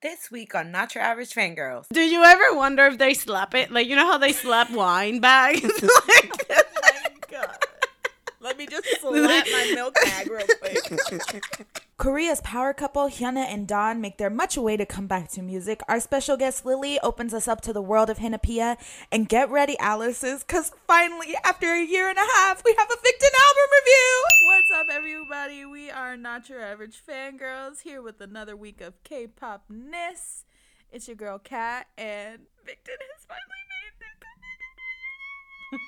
This week on Not Your Average Fangirls. Do you ever wonder if they slap it? Like, you know how they slap wine bags? like, oh my god. Let me just slap my milk bag real quick. Korea's power couple Hyuna and Dawn make their much awaited comeback to music. Our special guest Lily opens us up to the world of Hinapia. And get ready, Alice's, because finally, after a year and a half, we have a Victon album review. What's up, everybody? We are not your average fangirls here with another week of K-pop ness. It's your girl Kat, and Victon has finally made their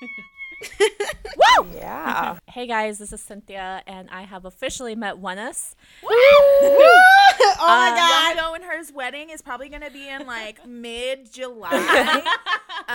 comeback. Woo! Yeah. Hey guys, this is Cynthia, and I have officially met ONEUS. oh my god! Youngjo and her's wedding is probably gonna be in like mid July.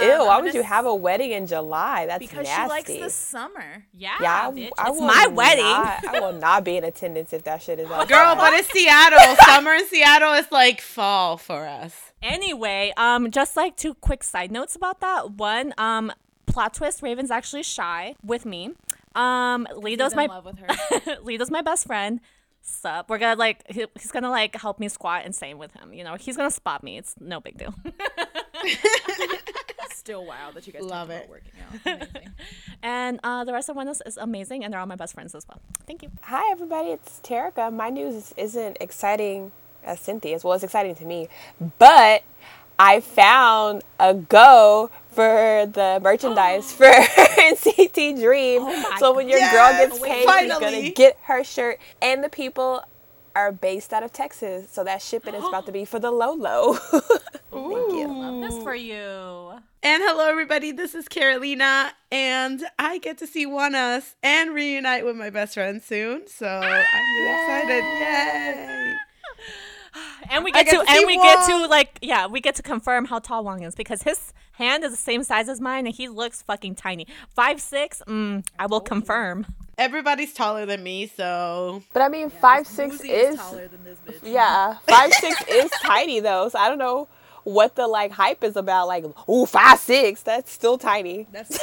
Ew! Why would you have a wedding in July? That's because nasty. she likes the summer. Yeah, Yeah, I, bitch, I it's will my wedding. not- I will not be in attendance if that shit is out. girl, but it's Seattle. Summer in Seattle is like fall for us. Anyway, um, just like two quick side notes about that. One, um, plot twist: Raven's actually shy with me. Um, Leedo's in my love with her. Leedo's my best friend. Sup? We're gonna like he, he's gonna like help me squat and same with him. You know, he's gonna spot me. It's no big deal. Still wild that you guys Love talked about it. working out. Amazing. and uh, the rest of one is, is amazing, and they're all my best friends as well. Thank you. Hi, everybody. It's Terica. My news isn't exciting as Cynthia's. Well, it's exciting to me, but I found a go for the merchandise for NCT Dream. Oh so when your girl gets paid, she's gonna get her shirt. And the people are based out of Texas, so that shipping is about to be for the low low. Thank you. Love this for you. And hello, everybody. This is Carolina, and I get to see ONEUS and reunite with my best friend soon. So I'm really excited. Ah! Yay! And we get get to, to and we get to like yeah, we get to confirm how tall Wong is because his hand is the same size as mine and he looks fucking tiny. Five six. Mm, I will confirm. Everybody's taller than me, so But I mean, five six Uzi is taller than this bitch. Yeah, five six is tiny though, so I don't know what the like hype is about. Like, ooh, five six, that's still tiny. That's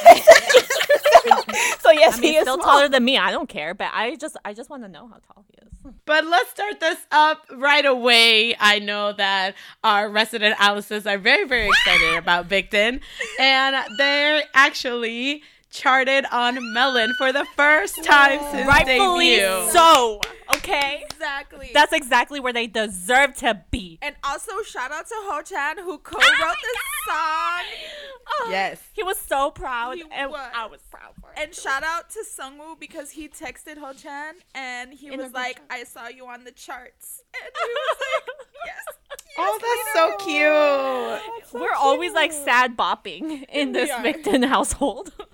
So yes, I he is still small. taller than me. I don't care, but I just I just want to know how tall he is. But let's start this up right away. I know that our resident Alice's are very, very excited about Victon. And they're actually charted on Melon for the first time since Rightfully debut. so. Okay, exactly. that's exactly where they deserve to be. and also shout out to Ho Chan who co-wrote ah, this song. Oh, Yes. He was so proud, He and was. I was proud for him. And shout out to Sungwoo because he texted Ho Chan and he In was like, chat. "I saw you on the charts," and he was like, "Yes." Oh, that's so cute. We're always like sad bopping in this are. Victon household.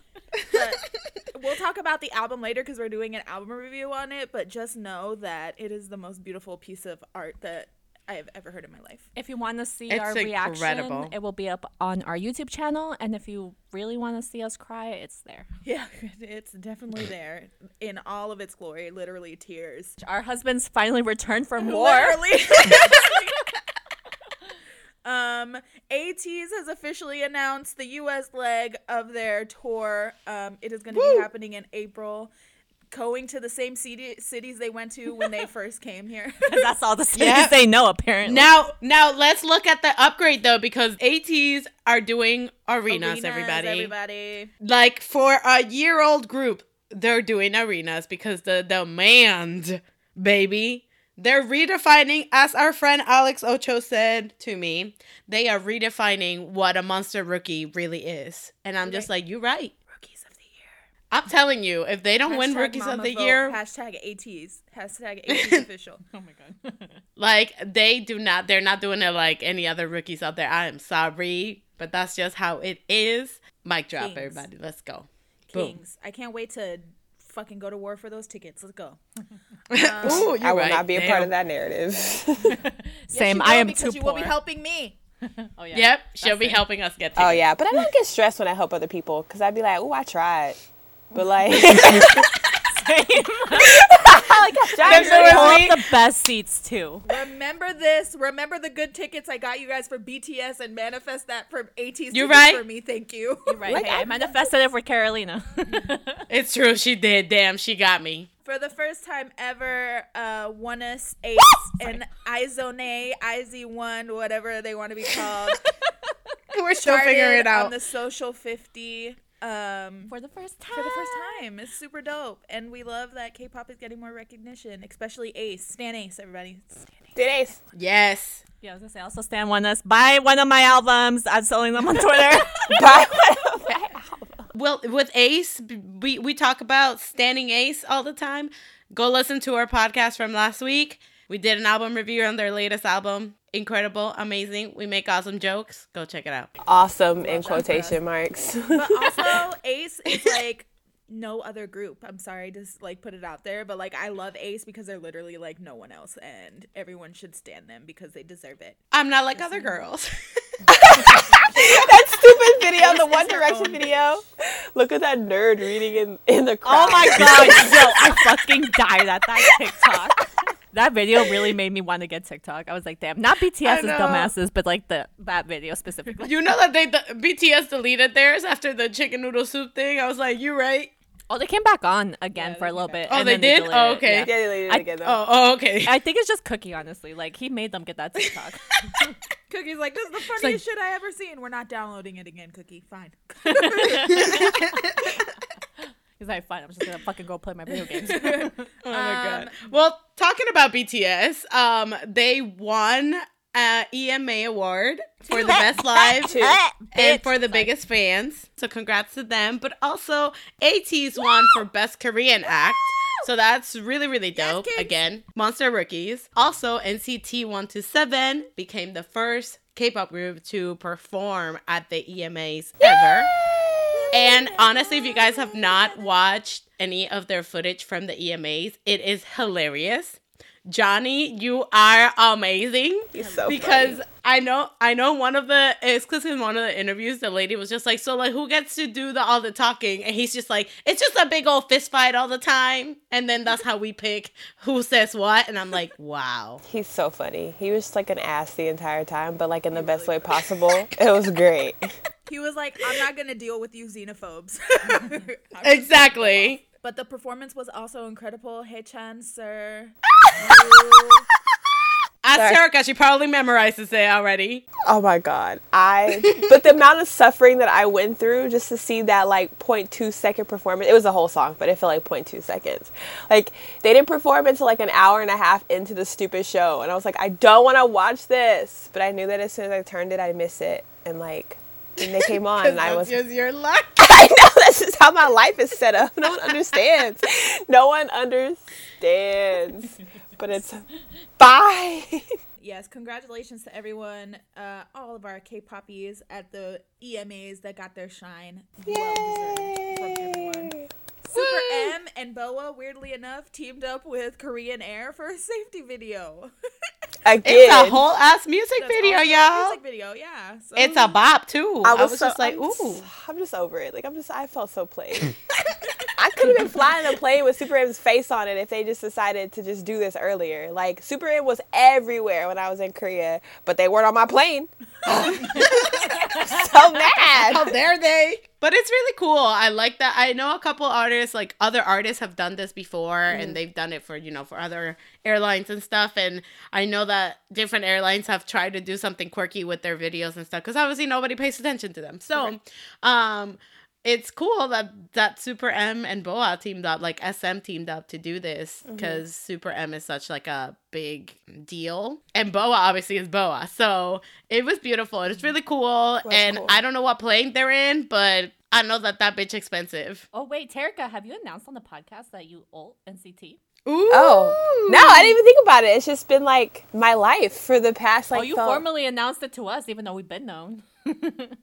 But we'll talk about the album later because we're doing an album review on it. But just know that it is the most beautiful piece of art that I have ever heard in my life. If you want to see It's our reaction, it will be up on our YouTube channel. And if you really want to see us cry, it's there. Yeah, it's definitely there in all of its glory. Literally tears. Our husbands finally returned from war. Literally. um, ATEEZ has officially announced the U.S. leg of their tour. Um, it is going to be happening in April, going to the same city- cities they went to when they first came here. 'Cause that's all the cities Yep. they know, apparently. Now, now let's look at the upgrade though, because ATEEZ are doing arenas, Arenas, everybody. everybody. Like for a year old group, they're doing arenas because the demand, baby. They're redefining, as our friend Alex Ocho said to me, they are redefining what a monster rookie really is. And I'm just like, you're right. Rookies of the year. I'm telling you, if they don't win Hashtag rookies of mama the vote, year, Hashtag ATEEZ. Hashtag ATEEZ official. oh my god. like they do not, they're not doing it like any other rookies out there. I am sorry, but that's just how it is. Mic drop, Kings. everybody. Let's go. Boom. Kings. I can't wait to fucking go to war for those tickets. Let's go. Ooh, you're I will right. not be a part of that narrative. Same. you I will, am because too you will be helping me. oh yeah. Yep, she'll be helping us get. oh yeah, but I don't get stressed when I help other people because I'd be like, oh, I tried, but like, like a Then there giant was All me. the best seats too. Remember this. Remember the good tickets I got you guys for BTS and manifest that for ATEEZ You tickets right. for me. Thank you. You Right. Like, hey, I I- manifested it for Carolina. It's true. She did. Damn, she got me. For the first time ever, uh, ONEUS Ace and Izone, IZ1, whatever they want to be called. We're still figuring it out. on the social 50 um, for the first time. for the first time. It's super dope, and we love that K-pop is getting more recognition, especially Ace. Stan Ace, everybody. Stan Ace. Did Ace. yes. Yeah, I was gonna say also Stan ONEUS. Buy one of my albums. I'm selling them on Twitter. Buy one. of my albums. Well, with Ace, we we talk about standing Ace all the time. Go listen to our podcast from last week. We did an album review on their latest album. Incredible, amazing. We make awesome jokes. Go check it out. awesome in quotation marks. But also, Ace is like no other group. I'm sorry to like put it out there, but like I love Ace because they're literally like no one else, and everyone should stand them because they deserve it. I'm not like other girls. that stupid video, the One Direction video. Look at that nerd reading in, in the oh crowd. oh my god, yo, I fucking died at that TikTok. That video really made me want to get TikTok. I was like, damn, not BTS's know. dumbasses, but like the that video specifically. you know that they the, BTS deleted theirs after the chicken noodle soup thing. I was like, you right? Oh, they came back on again Yeah, for a little bit. Oh, and they then did? Oh, deleted Oh, it, okay. yeah. Yeah, they did it I- again though. Oh, oh okay. I think it's just Kookie, honestly. Like he made them get that TikTok. Kookie's like, this is the funniest shit I ever seen. We're not downloading it again, Cookie. Fine. He's like, fine, I'm just gonna fucking go play my video games. Oh my god. Well, talking about BTS, um, they won a EMA award for the best live and for the biggest fans. So congrats to them. But also ATEEZ won for best Korean act. So that's really, really dope. kids. Again, Monster Rookies. Also, NCT 127 became the first K-pop group to perform at the EMAs ever. And honestly, if you guys have not watched any of their footage from the EMAs, it is hilarious. Johnny, you are amazing. He's so because funny. I know I know one of the it's because in one of the interviews the lady was just like, so like who gets to do the all the talking? And he's just like, it's just a big old fist fight all the time. And then that's how we pick who says what. And I'm like, wow. He's so funny. He was just like an ass the entire time, but like in the best way possible. It was great. He was like, I'm not gonna deal with you xenophobes. Exactly. But the performance was also incredible. Haechan, sir. Ask Sorry. Terica, she probably memorizes it already. Oh my god. I but the amount of suffering that I went through just to see that like 0.2 second performance. It was a whole song, but it felt like 0.2 seconds. Like they didn't perform until like an hour and a half into the stupid show and I was like I don't want to watch this, but I knew that as soon as I turned it I'd miss it and like and they came on and I was That's just your luck. I know this is how my life is set up. No one understands. No one understands. But it's bye. Yes, congratulations to everyone, uh, all of our K-poppies at the EMAs that got their shine. Well deserved from. Super M and Boa, weirdly enough, teamed up with Korean Air for a safety video. Again. It's a whole ass music That's video, y'all. Music video, yeah. So It's a bop too. I was, so- just like, I'm ooh. just- I'm just over it. Like I'm just, I felt so played. I could have been flying a plane with Super M's face on it if they just decided to just do this earlier. Like Super M was everywhere when I was in Korea, but they weren't on my plane. so mad. How dare they? But it's really cool. I like that. I know a couple artists, like other artists, have done this before, Mm-hmm. and they've done it for you know for other airlines and stuff. And I know that different airlines have tried to do something quirky with their videos and stuff because obviously nobody pays attention to them. So, um. It's cool that that Super M and Boa teamed up, like SM teamed up to do this Mm-hmm. because Super M is such like a big deal, and Boa obviously is Boa. So it was beautiful. It was really cool, and cool. I don't know what plane they're in, but I know that that bitch expensive. oh wait, Terica, have you announced on the podcast that you ult NCT? Ooh. Oh no, I didn't even think about it. It's just been like my life for the past like. oh, you felt- formally announced it to us, even though we've been known.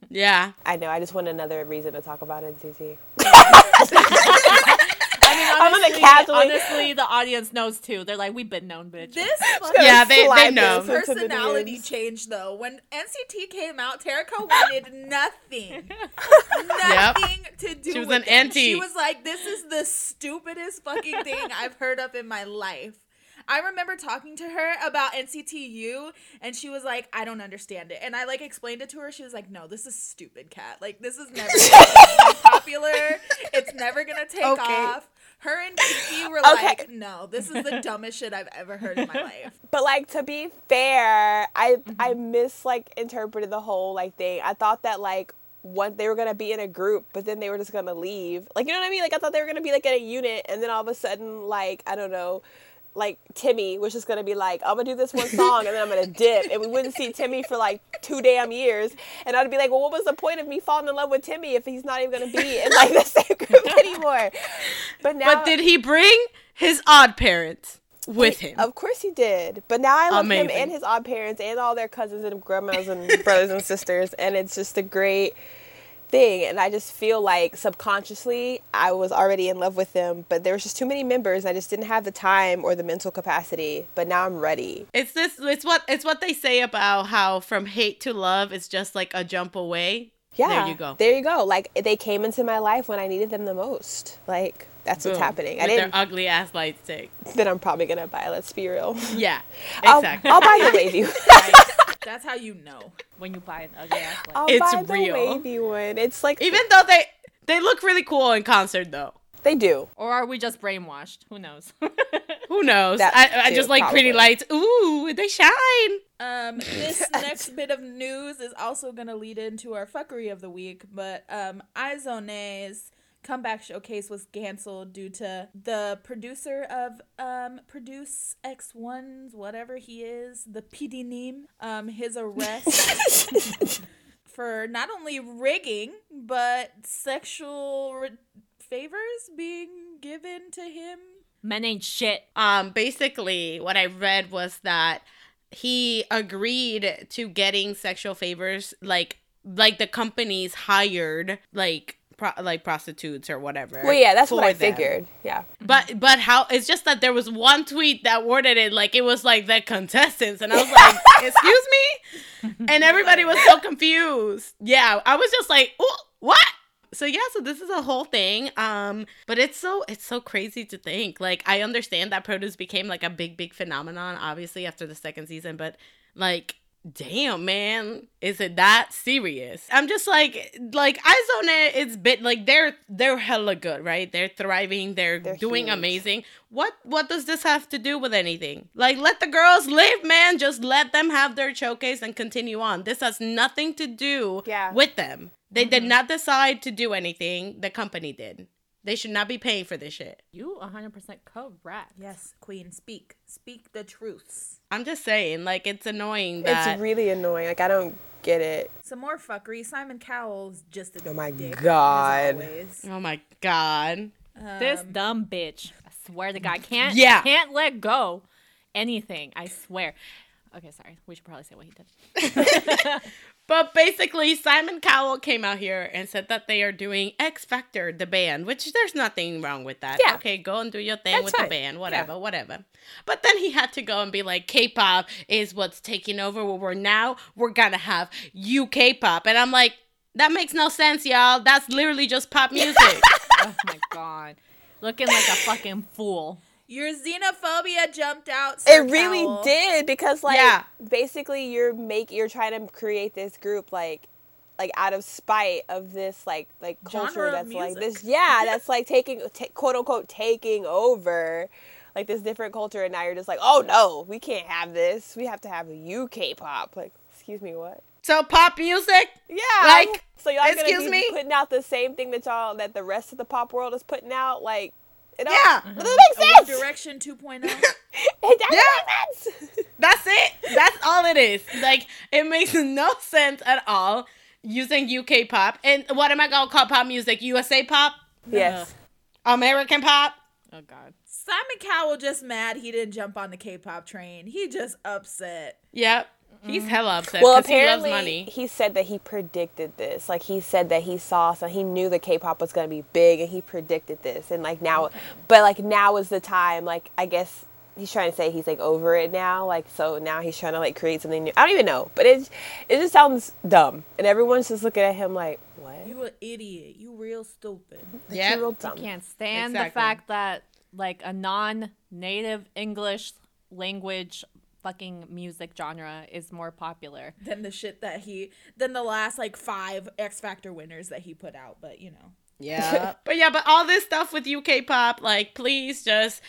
Yeah. I know. I just want another reason to talk about NCT. I mean, I'm on the honestly, the audience knows too. They're like, we've been known, bitch. This Yeah, they- they know. this the personality change though. When NCT came out, Terica wanted nothing, nothing to do. She was an it. anti. She was like, "This is the stupidest fucking thing I've heard of in my life." I remember talking to her about NCTU, and she was like, "I don't understand it." And I like explained it to her. She was like, "No, this is stupid, Kat. Like this is never gonna be popular. It's never gonna take Okay. off." Her and Kiki were Okay. like, "No, this is the dumbest shit I've ever heard in my life." But like to be fair, I I Mm-hmm. mis like interpreted the whole like thing. I thought that like what they were gonna be in a group, but then they were just gonna leave. Like you know what I mean? Like I thought they were gonna be like in a unit, and then all of a sudden, like I don't know, like Timmy was just gonna be like, I'm gonna do this one song, and then I'm gonna dip, and we wouldn't see Timmy for like two damn years, and I'd be like, well, what was the point of me falling in love with Timmy if he's not even gonna be in like the same group anymore? But now, But did he bring his odd parents with him? Of course he did. But now I love Amazing. him and his odd parents and all their cousins and grandmas and brothers and sisters. And it's just a great thing. And I just feel like subconsciously I was already in love with them. But there was just too many members. I just didn't have the time or the mental capacity. But now I'm ready. It's this. It's what. It's what they say about how from hate to love is just like a jump away. Yeah. There you go. There you go. Like they came into my life when I needed them the most. Like that's what's happening. I With their didn't. ugly ass light stick. Then I'm probably gonna buy. Let's be real. Yeah. I'll- Exactly. I'll, buy the wavy. That's how you know. when you buy an ugly ass light. I'll It's buy the real. wavy one. It's like Even though they they look really cool in concert though. they do. Or are we just brainwashed? Who knows? Who knows? That I, I too, just like pretty lights. Ooh, they shine. Um, this next bit of news is also gonna lead into our fuckery of the week, but um, Izone's comeback showcase was canceled due to the producer of um Produce X Ones, whatever he is, the PD name, um, his arrest for not only rigging but sexual re- favors being given to him. Men ain't shit. Um, basically, what I read was that he agreed to getting sexual favors, like like the companies hired like pro- like prostitutes or whatever. Well, yeah, that's what I them. figured. Yeah. But but how? It's just that there was one tweet that worded it like it was like the contestants, and I was like, "Excuse me," and everybody was so confused. Yeah, I was just like, "Oh, what?" So yeah, so this is a whole thing. Um, but it's so it's so crazy to think. Like I understand that produce became like a big big phenomenon, obviously after the second season, but like. Damn, man, is it that serious? I'm just like, like Izone is bit like they're they're hella good, right? They're thriving, they're, They're doing huge. amazing. What what does this have to do with anything? Like, let the girls live, man. Just let them have their showcase and continue on. This has nothing to do Yeah. with them. They did mm-hmm. not decide to do anything. The company did. They should not be paying for this shit. You 100% correct. Yes, Queen, speak, speak the truths. I'm just saying, like, it's annoying that. It's really annoying. Like I don't get it. Some more fuckery. Simon Cowell's just a Oh my dick, God. always. oh my god. This um, dumb bitch. I swear to God, can't Yeah. can't let go anything. I swear. Okay, sorry. We should probably say what he did. But basically, Simon Cowell came out here and said that they are doing X Factor, the band, which there's nothing wrong with that. Yeah. Okay, go and do your thing That's with fine. the band, whatever, whatever. But then he had to go and be like, K pop is what's taking over. Where we're now, we're gonna have UK pop. And I'm like, that makes no sense, y'all. That's literally just pop music. oh my god. Looking like a fucking fool. Your xenophobia jumped out. It really Cowell. did because like Yeah. basically you're make you're trying to create this group like like out of spite of this like like culture Genre of that's like this yeah that's like taking ta quote unquote taking over like this different culture and now you're just like oh no we can't have this we have to have UK pop like excuse me what so pop music? yeah Like, so y'all gonna excuse be me? putting out the same thing that y'all that the rest of the pop world is putting out like it don't, Yeah. Uh-huh. it doesn't make sense Direction oh? 2.0. it doesn't Yeah. make sense That's it. That's all it is. Like it makes no sense at all using UK pop. And what am I gonna call pop music? USA pop? yes uh, American pop? Oh god. Simon Cowell just mad he didn't jump on the K-pop train. He just upset. Yep. He's hella upset Well, because he loves apparently money. he said that he predicted this. Like he said that he saw, so he knew that K-pop was gonna be big, and he predicted this. And like now, but like now is the time. Like I guess he's trying to say he's like over it now. Like so now he's trying to like create something new. I don't even know, but it it just sounds dumb, and everyone's just looking at him like, what? You an idiot. You real stupid. Yeah. You're real dumb. Can't stand the fact that like a non-native English language fucking music genre is more popular. Than the shit that he, than the last like five X Factor winners that he put out. But you know, Yeah. but yeah, but all this stuff with UK pop, like, please just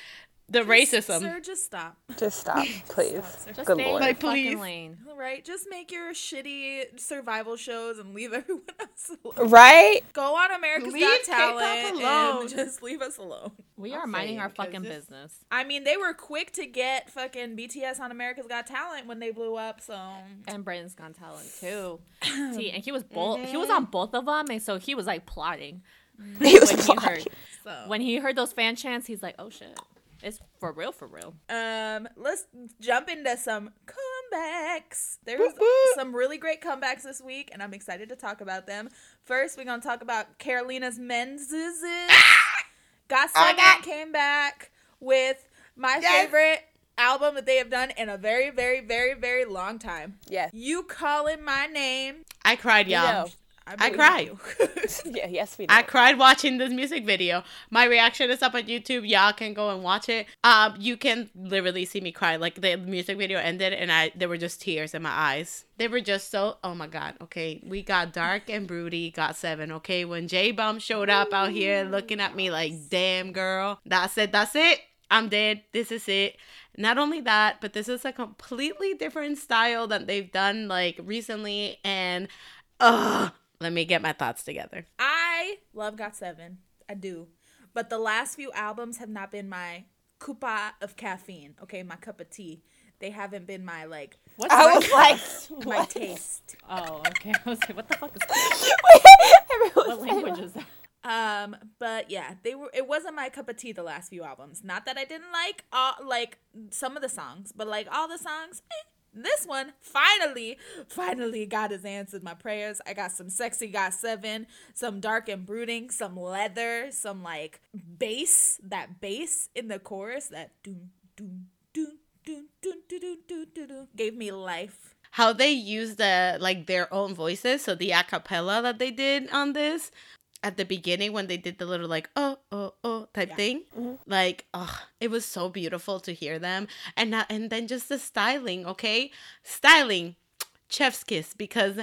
the racism. Sir, just stop. Just stop, please. sir. Just Good stay in lord. your Like, please. fucking lane. All right, just make your shitty survival shows and leave everyone else alone. Right? Go on America's Leave Got Talent alone. and just leave us alone. We I'm are minding our fucking this- business. I mean, they were quick to get fucking BTS on America's Got Talent when they blew up. So And Britain's Got Talent too. T, and he was both. He was mhm. on both of them, and so he was like plotting. He was when he plotting. heard so when he heard those fan chants, he's like, "Oh shit, it's for real, for real." um, let's jump into some comebacks. There's some really great comebacks this week, and I'm excited to talk about them. First, we're gonna talk about Carolina's Men's. Got Seven came back with my favorite album that they have done in a very, very, very, very long time. Yes. You calling my name? I cried, y'all. know. I believe cried. Yeah, yes, we know. I cried watching this music video. My reaction is up on YouTube. Y'all can go and watch it. Um, you can literally see me cry. Like the music video ended, and I there were just tears in my eyes. They were just so. Oh my god. Okay, we got dark and broody. Got seven. Okay, when Jaebum showed up out here looking at me like, "Damn girl, that's it. That's it. I'm dead. This is it." Not only that, but this is a completely different style that they've done like recently, and ugh. Let me get my thoughts together. I love Got Seven. I do. But the last few albums have not been my kupa of caffeine. Okay, my cup of tea. They haven't been my like What's I that? was like, my taste. Oh, okay. I was like, "What the fuck is that? What language is that?" Um, but yeah, they were. It wasn't my cup of tea. The last few albums. Not that I didn't like all like some of the songs, but like all the songs. Eh. This one finally, finally, God has answered my prayers. I got some sexy got seven, some dark and brooding, some leather, some like bass. That bass in the chorus, that doom doom doom doom doom doom doom doom doom gave me life. how they use the like their own voices so the acapella that they did on this at the beginning when they did the little like oh oh oh type thing mm-hmm. like oh it was so beautiful to hear them. And not, and then just the styling okay? Styling chef's kiss because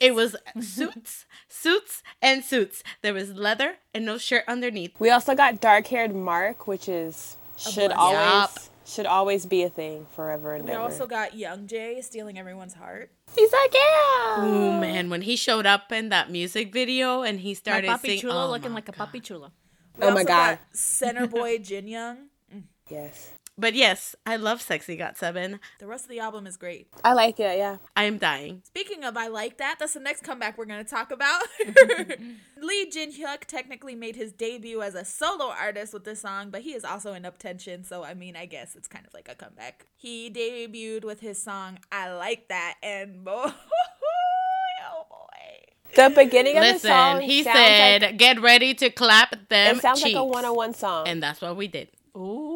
it was suits suits and suits. There was leather and no shirt underneath. We also got dark haired Mark, which is oh, should always Yup. should always be a thing forever and We ever. also got Youngjae stealing everyone's heart. He's like, yeah. oh man when he showed up in that music video and he My started papi singing chulo oh looking my like a God. papi chulo. Oh we Oh my God. got Center Boy Jin Young. Yes. But yes i love sexy got seven The rest of the album is great. I like it, yeah. i am dying Speaking of I like that, that's the next comeback we're going to talk about. Lee Jin Hyuk technically made his debut as a solo artist with this song, but he is also in UP10TION, so I mean, I guess it's kind of like a comeback. He debuted with his song I Like That, and boy, oh boy. The beginning of the Listen, song he said, like, "Get ready to clap them it sounds cheeks," like a one-on-one song. and that's what we did. Ooh.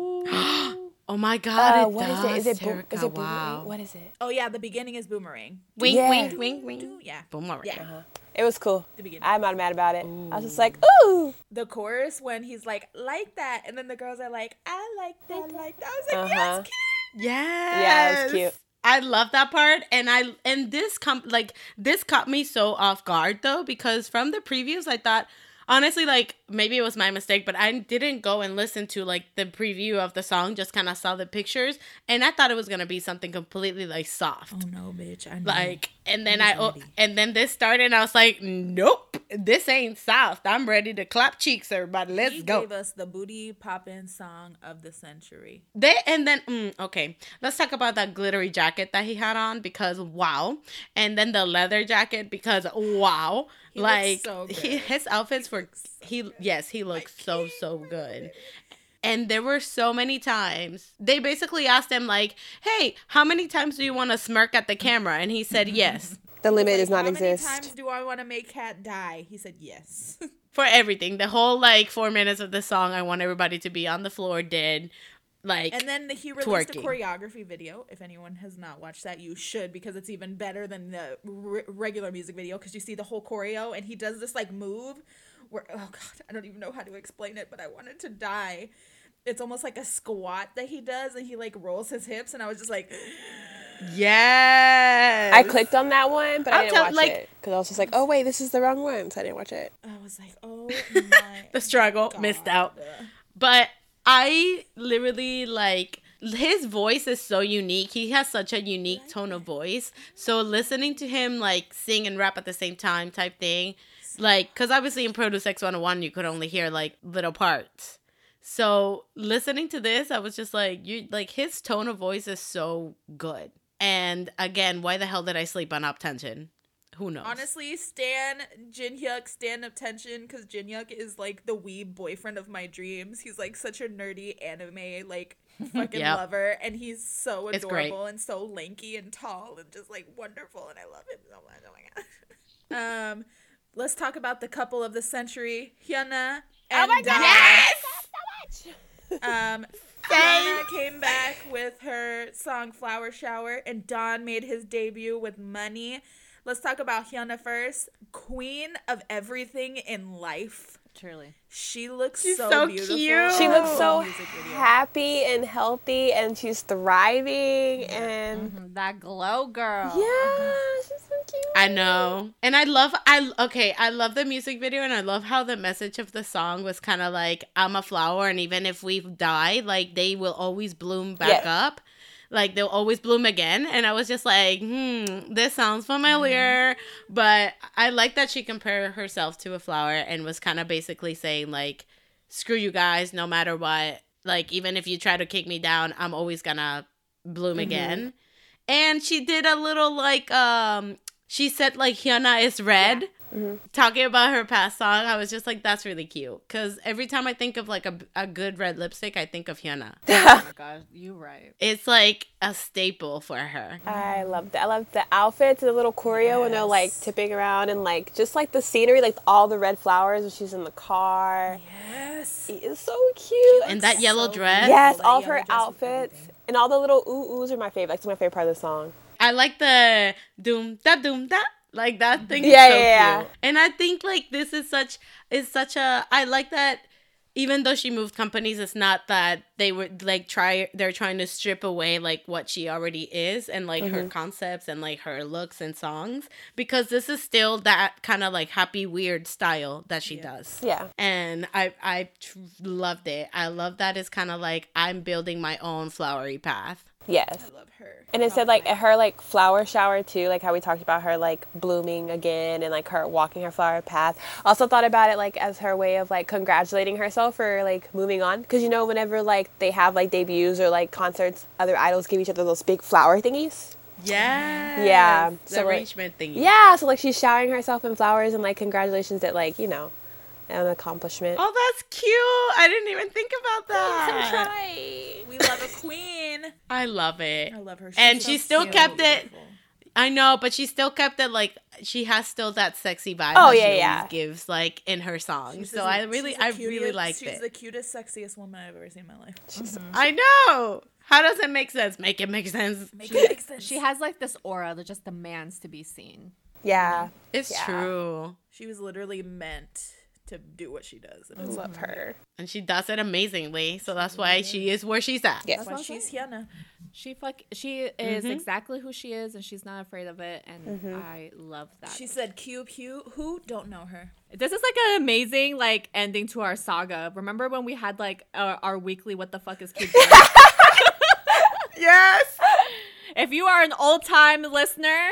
Oh my God! uh, it what is does, it? Is it, boom, Terica, is it wow. boomerang? What is it? Oh yeah, the beginning is Boomerang. Wink, Yeah. wink, wink, wink. Yeah. Boomerang. Yeah. It was cool. The beginning. I'm not mad about it. I was just like, ooh. The chorus when he's like, like that, and then the girls are like, I like that, like that. I was like, Uh-huh. yes, Yes. Yeah, it was cute. I love that part, and I and this com like this caught me so off guard though because from the previews I thought honestly like maybe it was my mistake, but I didn't go and listen to like the preview of the song. Just kind of saw the pictures, and I thought it was gonna be something completely like soft. Oh no, bitch. I know. Like, and then I, oh, and then this started, and I was like, nope, this ain't soft. I'm ready to clap cheeks, everybody. Let's he go. gave us the booty poppin' song of the century. They and then mm, okay, let's talk about that glittery jacket that he had on because wow, and then the leather jacket because wow, He looks like so he, his outfits were he yes he looks so so good, And there were so many times they basically asked him like, "Hey, how many times do you want to smirk at the camera?" And he said yes The limit Like, does not How exist. many times do I want to make Kat die? He said yes. for everything. The whole like four minutes of the song, I want everybody to be on the floor dead, like. and then he released Twerking. a choreography video. If anyone has not watched that, you should because it's even better than the r- regular music video because you see the whole choreo and he does this like move where oh god, I don't even know how to explain it, but I wanted to die. It's almost like a squat that he does, and he like rolls his hips, and I was just like, yes. I clicked on that one, but I I'll didn't tell- watch like- it because I was just like, oh wait, this is the wrong one, so I didn't watch it. I was like, oh my. the struggle missed out. But I literally like his voice is so unique. He has such a unique tone of voice. So listening to him like sing and rap at the same time type thing, like cuz obviously in Produce X 101 you could only hear like little parts. So listening to this, I was just like you like his tone of voice is so good. And again, why the hell did I sleep on UP10TION? Who knows? Honestly, Stan Jin Hyuk, Stan UP10TION, because Jin Hyuk is like the weeb boyfriend of my dreams. He's like such a nerdy anime like fucking Yep. lover, and he's so adorable and so lanky and tall and just like wonderful, and I love him so much. Oh my god. um, let's talk about the couple of the century, Hyuna and Dawn. oh my Dawn. God, Um, Hyuna came back with her song "Flower Shower," and Don made his debut with "Money." Let's talk about Hyuna first. Queen of everything in life. Truly. She looks She's so, so beautiful. cute. She looks so the music video. happy and healthy, and she's thriving, and Mm-hmm. That glow girl. yeah, she's so cute. I know. And I love I okay, I love the music video and I love how the message of the song was kind of like I'm a flower and even if we die, like they will always bloom back Yeah. up. Like they'll always bloom again. And I was just like, hmm, this sounds familiar. But I like that she compared herself to a flower and was kind of basically saying like, screw you guys, no matter what. Like even if you try to kick me down, I'm always gonna bloom again. And she did a little like um she said like Hyuna is red. Talking about her past song, I was just like, that's really cute. Because every time I think of like a, a good red lipstick, I think of Hyuna. Oh my god, you right. it's like a staple for her. I love that. I love the outfits, the little choreo when they're like tipping around, and like just like the scenery, like all the red flowers when she's in the car. Yes. It's so cute. And that yellow dress. yes, That all of her outfits and all the little ooh oohs are my favorite. That's my favorite part of the song. I like the doom da doom da. Like that thing Yeah, so yeah, yeah. cute. And I think like this is such is such a I like that even though she moved companies, it's not that they would like try they're trying to strip away like what she already is and like Mm-hmm. her concepts and like her looks and songs because this is still that kind of like happy weird style that she does. Yeah. And I I tr- loved it. I love that it's kind of like I'm building my own flowery path. Yes. I love her. And it said like her like flower shower too, like how we talked about her like blooming again and like her walking her flower path. Also thought about it like as her way of like congratulating herself for like moving on because you know whenever like they have like debuts or like concerts, other idols give each other those big flower thingies. Yeah. Yeah, The so, like- arrangement thing. Yeah, so like she's showering herself in flowers and like congratulations that like you know an accomplishment. Oh, that's cute. I didn't even think about that. Try. We love a queen. I love it. I love her. And so she still cute. kept it. Beautiful. I know, but she still kept it like she has still that sexy vibe. Oh, that yeah, she yeah. gives like in her songs. She's So the- I really, she's the I really cutest- liked She's it. the cutest, sexiest woman I've ever seen in my life. Mm-hmm. I know. How does it make sense? Make it make sense. Make it make sense. She has like this aura that just demands to be seen. Yeah, It's Yeah. true, She was literally meant to do what she does. And I it's love her. and she does it amazingly. So that's why she is where she's at. Yeah. That's why she's Hyuna. She fuck she is Mhm. exactly who she is and she's not afraid of it and Mm-hmm. I love that. She said Cube Hugh. Who don't know her? this is like an amazing like ending to our saga. Remember when we had like our, our weekly what the fuck is Cube? Doing? Yes. if you are an old time listener,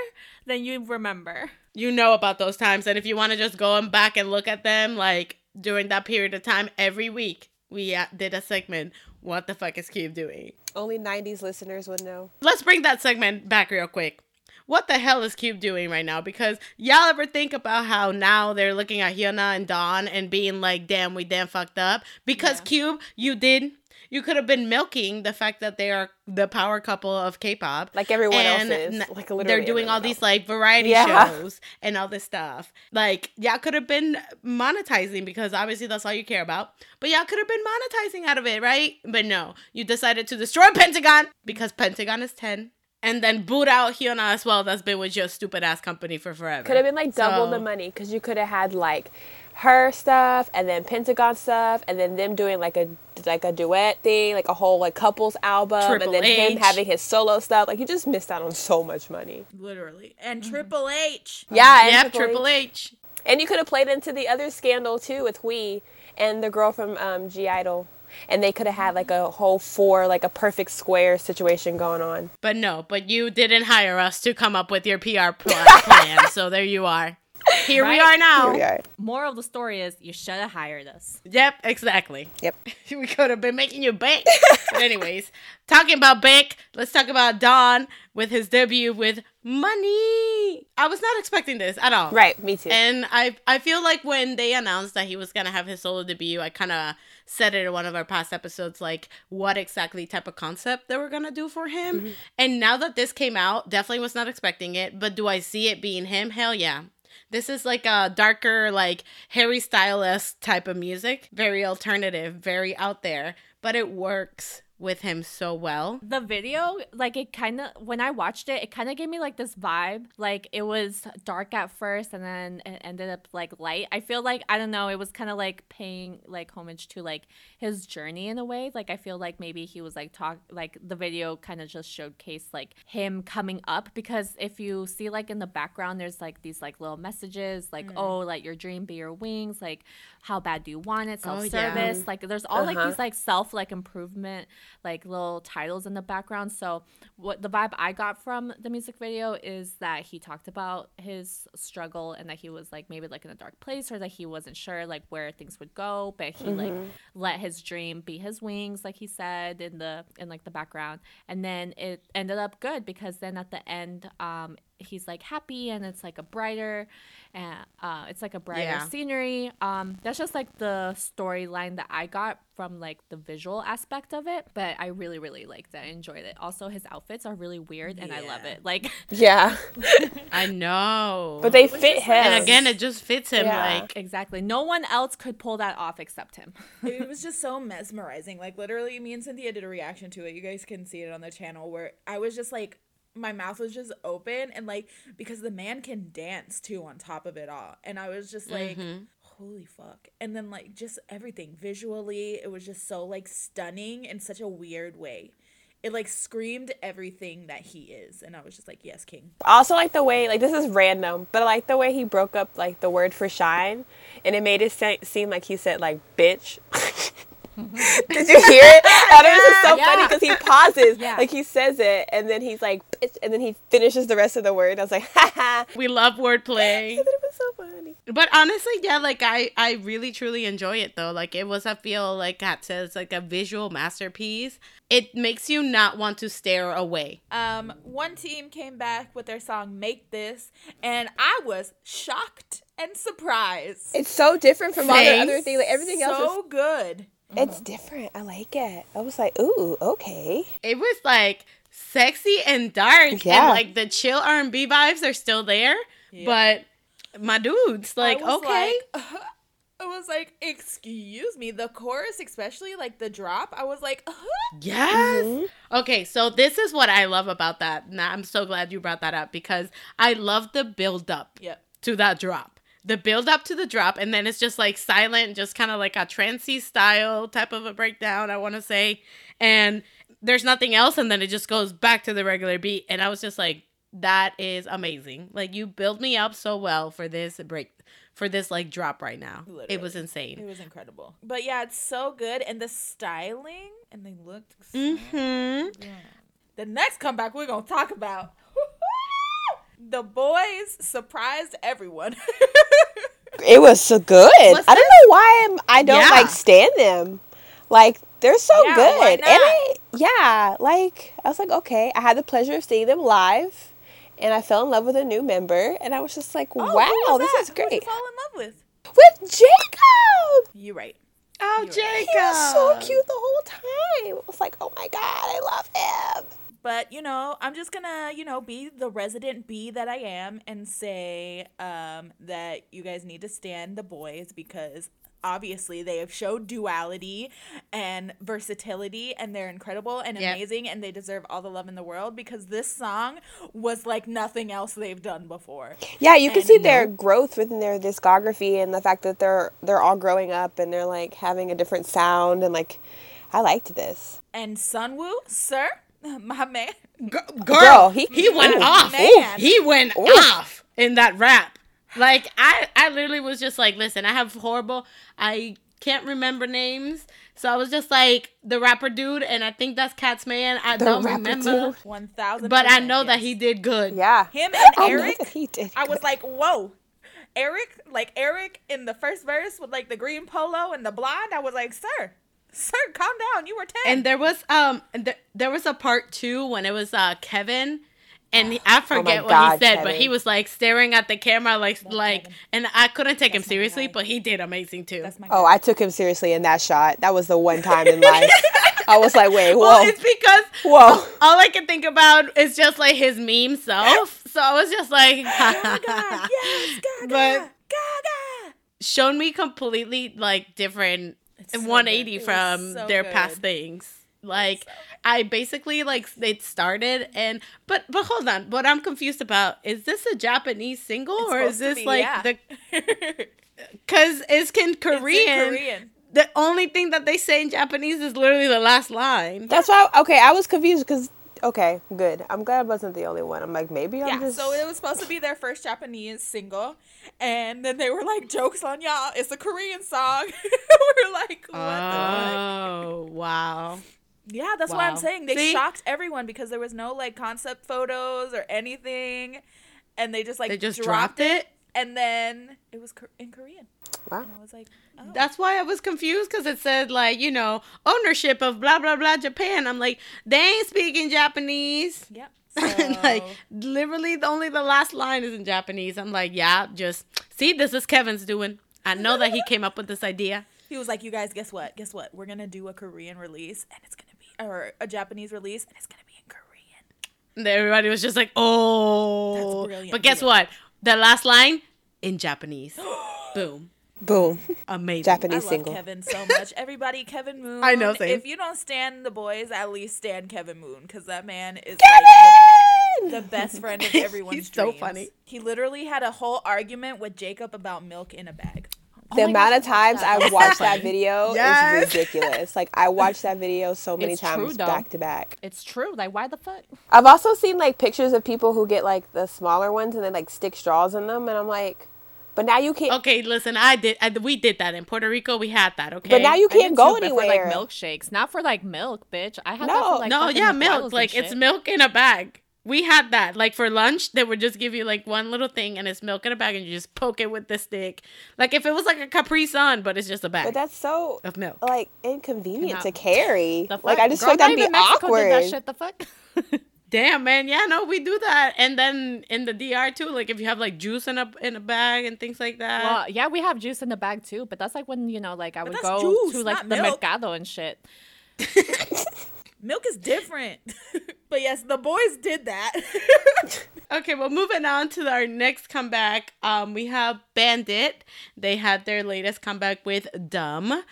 then you remember. You know about those times, and if you want to just go and back and look at them, like during that period of time, every week we uh, did a segment. What the fuck is Cube doing? Only '90s listeners would know. let's bring that segment back real quick. What the hell is Cube doing right now? Because y'all ever think about how now they're looking at Hyuna and Dawn and being like, damn, we damn fucked up? Because Cube, you did You could have been milking the fact that they are the power couple of K-pop, Like everyone and else is. Like literally they're doing all everyone these else. like variety Yeah. shows and all this stuff. Like y'all could have been monetizing because obviously that's all you care about. But y'all could have been monetizing out of it, right? But no, you decided to destroy Pentagon because Pentagon is ten, and then boot out Hyuna as well. That's been with your stupid ass company for forever. Could have been like double So- the money because you could have had like her stuff and then Pentagon stuff and then them doing like a like a duet thing, like a whole like couples album, Triple and then him having his solo stuff. Like you just missed out on so much money. Literally. And Triple H. Yeah, and Yep, Triple H. And you could have played into the other scandal too with Hui and the girl from um, (G)I-DLE. And they could have had like a whole four, like a perfect square situation going on. But no, but you didn't hire us to come up with your PR plan. so there you are. Here we are now. Here we are. Moral of the story is you should have hired us. Yep, exactly. Yep. we could have been making you bank. but anyways, talking about bank, let's talk about Dawn with his debut with Money. I was not expecting this at all. Right, me too. And I I feel like when they announced that he was gonna have his solo debut, I kind of said it in one of our past episodes, like what exactly type of concept they were gonna do for him. Mm-hmm. And now that this came out, definitely was not expecting it. But do I see it being him? Hell yeah. This is like a darker, like Harry Styles type of music. Very alternative, very out there, but it works with him so well. The video, like it kind of, when I watched it, it kind of gave me like this vibe. Like it was dark at first and then it ended up like light. I feel like, I don't know, it was kind of like paying like homage to like his journey in a way. Like I feel like maybe he was like talk, like the video kind of just showcased like him coming up because if you see like in the background, there's like these like little messages like, oh, let your dream be your wings. Like, how bad do you want it? Oh, Self yeah. service. Like there's all like Uh-huh. these like self like improvement like little titles in the background. So what the vibe I got from the music video is that he talked about his struggle and that he was like maybe like in a dark place or that he wasn't sure like where things would go, but he like let his dream be his wings, like he said in the in like the background. And then it ended up good because then at the end, um, he's like happy and it's like a brighter and uh, it's like a brighter Yeah. scenery. Um, that's just like the storyline that I got from like the visual aspect of it. But I really, really liked it. I enjoyed it. Also, his outfits are really weird and I love it. Like, yeah. I know. But they fit him. and again, it just fits him. Yeah. Like exactly. No one else could pull that off except him. it was just so mesmerizing. Like literally, me and Cynthia did a reaction to it. You guys can see it on the channel where I was just like, my mouth was just open and like because the man can dance too on top of it all, and I was just like. Mm-hmm. Holy fuck. And then like just everything visually, it was just so like stunning in such a weird way. It like screamed everything that he is. And I was just like, yes, king. I also like the way, like this is random, but I like the way he broke up like the word for shine, and it made it se- seem like he said like bitch. Did you hear it? I thought it was just so funny because he pauses, Yeah. like he says it, and then he's like, bitch, and then he finishes the rest of the word. I was like, ha ha. we love wordplay. It was so funny. But honestly, yeah, like I, I really truly enjoy it though. Like it was, I feel like Kat says, like a visual masterpiece. It makes you not want to stare away. Um, one team came back with their song "Make This," and I was shocked and surprised. It's so different from all the other things. Like everything else is so good. It's different. I like it. I was like, ooh, okay. It was like sexy and dark, Yeah. and like the chill R and B vibes are still there. But my dudes, like, I okay, like- I was like, excuse me. The chorus, especially like the drop, I was like, Yes. Mm-hmm. Okay, so this is what I love about that. Now I'm so glad you brought that up because I love the build up yep. to that drop. The build up to the drop, and then it's just like silent, just kind of like a trancey style type of a breakdown, I want to say. And there's nothing else, and then it just goes back to the regular beat. And I was just like, that is amazing. Like, you build me up so well for this break, for this like drop right now. It was insane. It was incredible. But yeah, it's so good, and the styling, and they looked. So Mm-hmm. The next comeback we're gonna talk about. The boys surprised everyone. It was so good. What's I don't know why I'm, I don't Yeah. like stand them. Like they're so Yeah, good. why And? I, yeah, like I was like, okay. I had the pleasure of seeing them live, and I fell in love with a new member, and I was just like, Oh, who wow, was this that? is Who'd you great. fall in love with? With Jacob. You're right. Oh, Jacob. He was so cute the whole time. I was like, oh my god, I love him. But you know, I'm just gonna, you know, be the resident bee that I am and say um, that you guys need to stand the boys because obviously they have showed duality and versatility and they're incredible and Yep. amazing and they deserve all the love in the world because this song was like nothing else they've done before. Yeah, you can And see their know- growth within their discography and the fact that they're they're all growing up and they're like having a different sound and like I liked this. And Sunwoo, sir, my man, Girl, Girl, he, he- he went ooh, off. man. He went Ooh. off in that rap. Like I, I literally was just like, listen, I have horrible. I can't remember names, so I was just like the rapper dude, and I think that's Kat's man. I The don't remember, dude. one thousand. but I know that he did good. Yeah. him and I Eric. he did. I was like, whoa. Eric, like Eric in the first verse with like the green polo and the blonde, I was like, sir, sir, calm down. You were 10. And there was um, th- there was a part two when it was uh Kevin. And he- I forget what Oh God, he said, but he was like staring at the camera, like like, Kevin. and I couldn't take him That's my seriously, guy. but he did amazing too. That's my Oh, I took him seriously in that shot. That was the one time in life. I was like, wait, whoa. Well, it's because Whoa. all I can think about is just like his meme self. So I was just like, Gaga, yes, Gaga, But- Gaga. shown me completely like different so 180 good. From so their past things. Like I basically like it started and but but hold on, what I'm confused about is this a Japanese single It's or is this be, like yeah. the cuz it's in Korean. It's in Korean. The only thing that they say in Japanese is literally the last line. That's why okay, I was confused because okay, good. I'm glad I wasn't the only one. I'm like, maybe I'm Yeah, just so it was supposed to be their first Japanese single, and then they were like, "Jokes on y'all, it's a Korean song." we are like, "What the fuck?" Oh, wow. Yeah, that's what I'm saying. They See? shocked everyone because there was no like concept photos or anything, and they just like They just dropped it. And then it was in Korean. Wow. And I was like, oh. That's why I was confused because it said like you know ownership of blah blah blah Japan. I'm like they ain't speaking Japanese. Yep. And, like literally, the only the last line is in Japanese. I'm like, yeah, just see, this is Kevin's doing. I know that he came up with this idea. he was like, "You guys, guess what? Guess what? We're gonna do a Korean release, and it's gonna be or a Japanese release, and it's gonna be in Korean." And everybody was just like, oh. That's brilliant. But guess Yeah. what? The last line in Japanese. Boom. boom. Amazing. I Japanese love single. Kevin so much. Everybody, Kevin Moon. I know, same. If you don't stand the boys, at least stand Kevin Moon because that man is like the, the best friend of everyone's He's so funny. He literally had a whole argument with Jacob about milk in a bag. The Oh amount gosh, of times I watched I that. watched that video Yes. is ridiculous. Like I watched that video so many It's times though. back to back. It's true. Like, why the fuck? I've also seen like pictures of people who get like the smaller ones and they like stick straws in them, and I'm like, but now you can't. Okay, listen, I did. I, we did that in Puerto Rico. We had that. Okay, But now you can't go too, anywhere. for like milkshakes, not for like milk, bitch. I had that No. for like no, yeah, milk. Like it's milk in a bag. We had that. Like for lunch, they would just give you like one little thing, and it's milk in a bag, and you just poke it with the stick. Like if it was like a Capri Sun, but it's just a bag But that's so of milk. like inconvenient to carry. Like I just Girl, feel like that'd be Mexico awkward. Did that shit. The fuck. Damn, man. Yeah, no, we do that. And then in the DR too, like if you have like juice in a in a bag and things like that. well, yeah, we have juice in the bag too, but that's like when you know, like I would go juice, to like the milk. mercado and shit. Milk is different. but yes, the boys did that. Okay, well, moving on to our next comeback, um, we have BVNDIT. They had their latest comeback with Dumb,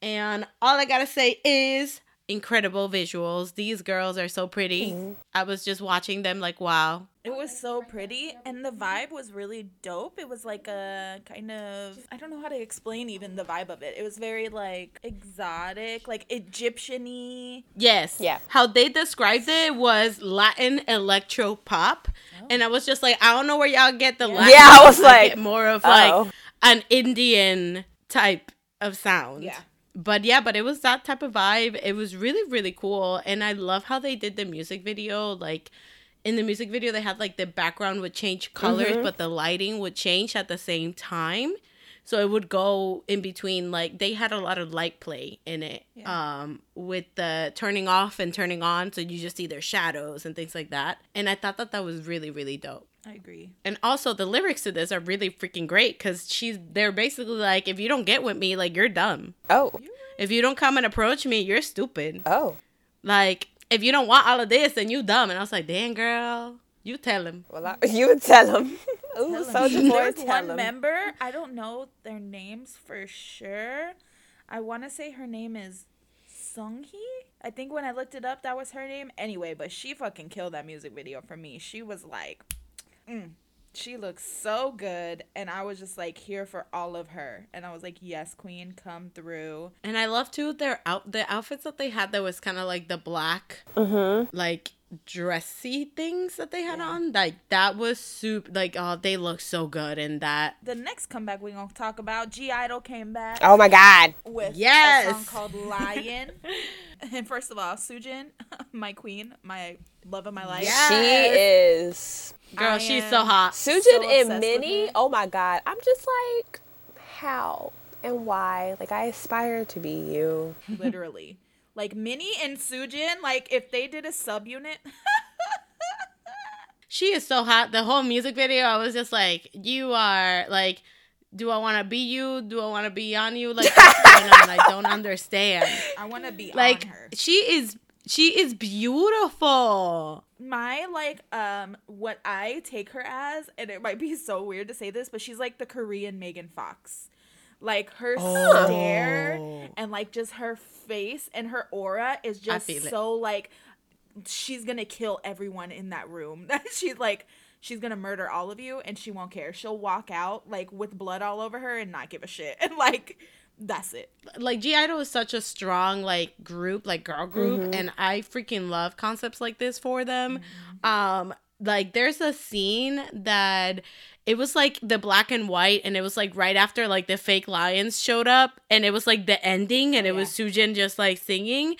and all I gotta say is incredible visuals. These girls are so pretty. I was just watching them, like, wow. It was so pretty, and the vibe was really dope. It was like a kind of I don't know how to explain even the vibe of it. It was very like exotic, like Egyptian-y. Yes. Yeah. How they described it was Latin electro pop, oh. and I was just like, I don't know where y'all get the Latin. Yeah, I was I like, get more of like oh. an Indian type of sound. Yeah. But yeah, but it was that type of vibe. It was really, really cool. And I love how they did the music video. Like in the music video, they had like the background would change colors, Mm-hmm. but the lighting would change at the same time. So it would go in between, like they had a lot of light play in it, um, with the turning off and turning on. So you just see their shadows and things like that. And I thought that that was really, really dope. I agree. And also the lyrics to this are really freaking great because she's they're basically like, if you don't get with me, like you're dumb. Oh. If you don't come and approach me, you're stupid. Oh. Like if you don't want all of this, then you dumb. And I was like, damn girl, you tell him. Well, I, you tell him. Ooh, Soldier Boy, There's tell one him. member. I don't know their names for sure. I want to say her name is Sunghee. I think when I looked it up, that was her name. Anyway, but she fucking killed that music video for me. She was like, mm, she looks so good, and I was just like here for all of her. And I was like, yes, queen, come through. And I love too their out the outfits that they had that was kind of like the black, Mm-hmm. like dressy things that they had on. Like that was super. Like oh, they look so good in that. The next comeback we gonna talk about, (G)I-DLE came back. Oh my God. with a Yes. song called Lion. and first of all, Soojin, my queen, my love of my life. Yes. She is. Girl, I she's so hot. Soojin so obsessed and Minnie. Oh my God. I'm just like, how and why? Like, I aspire to be you. Literally. Like Minnie and Soojin, like if they did a subunit, She is so hot. The whole music video, I was just like, you are like, do I want to be you? Do I want to be on you? Like, what's going on? I don't understand. I want to be Like, on her. she is, she is beautiful. My like um what I take her as, and it might be so weird to say this, but she's like the Korean Megan Fox. Like her stare and like just her face and her aura is just feel it. so like she's gonna kill everyone in that room. she's like she's gonna murder all of you and she won't care. She'll walk out like with blood all over her and not give a shit. And like that's it. like G Idol is such a strong like group, like girl group, and I freaking love concepts like this for them. Um, like there's a scene that it was like the black and white, and it was like right after like the fake lions showed up, and it was like the ending, and oh, it was Soojin just like singing.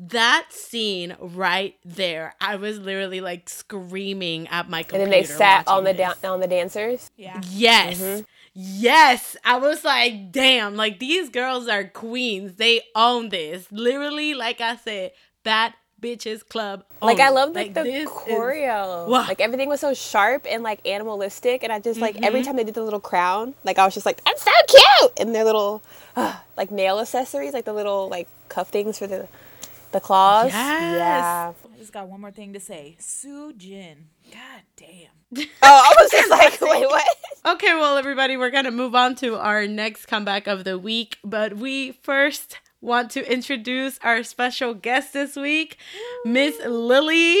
That scene right there, I was literally like screaming at my computer And then they sat on the this. da- on the dancers. Yeah. Yes. Mm-hmm. Yes. I was like, damn, like these girls are queens. They own this. Literally, like I said, that bitches club. Like I love like, the is- choreo. Wow. Like everything was so sharp and like animalistic, and I just like Mm-hmm. every time they did the little crown, like I was just like, that's so cute. And their little like nail accessories, like the little like cuff things for the the claws. Yes. Yeah. I just got one more thing to say. Soojin. God damn. Oh, I was just like, wait, what? Okay, well, everybody, we're going to move on to our next comeback of the week. But we first want to introduce our special guest this week, Miss Lily.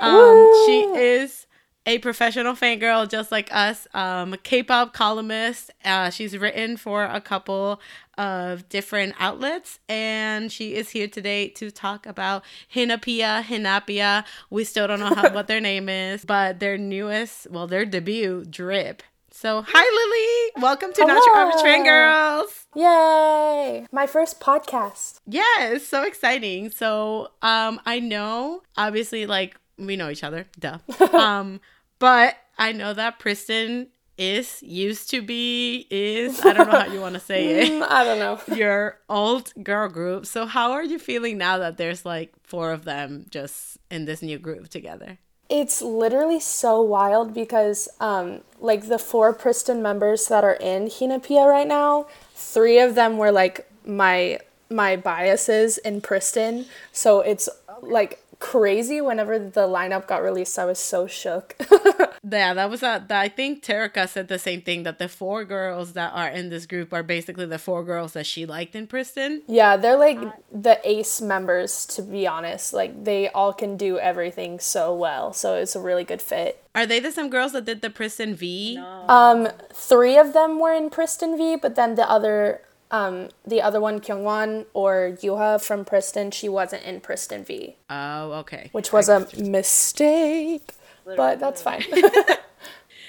Um, she is a professional fangirl just like us, um, K-pop columnist. Uh, she's written for a couple of different outlets, and she is here today to talk about Hinapia, Hinapia. We still don't know how, what their name is, but their newest, well, their debut, Drip. So, hi Lily, welcome to Not Your Average Hello. Fangirls. Yay! My first podcast. Yeah, it's so exciting. So, um, I know obviously like we know each other, duh. um, but I know that Pristin is used to be is I don't know how you want to say it. Mm, I don't know. Your old girl group. So how are you feeling now that there's like four of them just in this new group together? It's literally so wild because, um, like the four Pristin members that are in Hinapia right now, three of them were like my my biases in Pristin. So it's like crazy. Whenever the lineup got released, I was so shook. Yeah, that was a, that I think Terika said the same thing that the four girls that are in this group are basically the four girls that she liked in Pristin. yeah, they're like the ace members. To be honest, like they all can do everything so well. So it's a really good fit. Are they the same girls that did the Pristin V? Um, three of them were in Pristin V, but then the other, um, the other one, Kyungwon or Yuha from Pristin, she wasn't in Pristin V, Oh, okay. which was a mistake. But that's fine.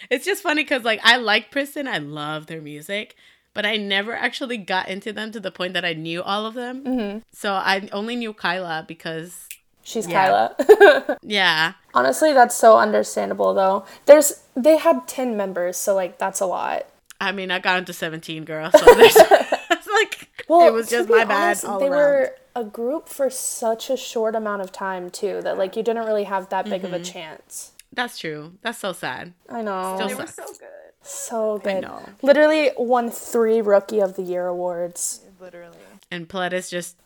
It's just funny because like I like Pristin, I love their music, but I never actually got into them to the point that I knew all of them. Mm-hmm. So I only knew Kyla because She's Yeah. Kyla. yeah, Honestly, that's so understandable though. There's they had ten members, so like that's a lot. I mean I got into seventeen girls, so there's it's like Well, it was just my bad. honest, all they around. were a group for such a short amount of time too that like you didn't really have that big Mm-hmm. of a chance. That's true. That's so sad. I know. Still They were so good. so good. I good. know. Literally won three Rookie of the Year awards. Literally. And Pledis just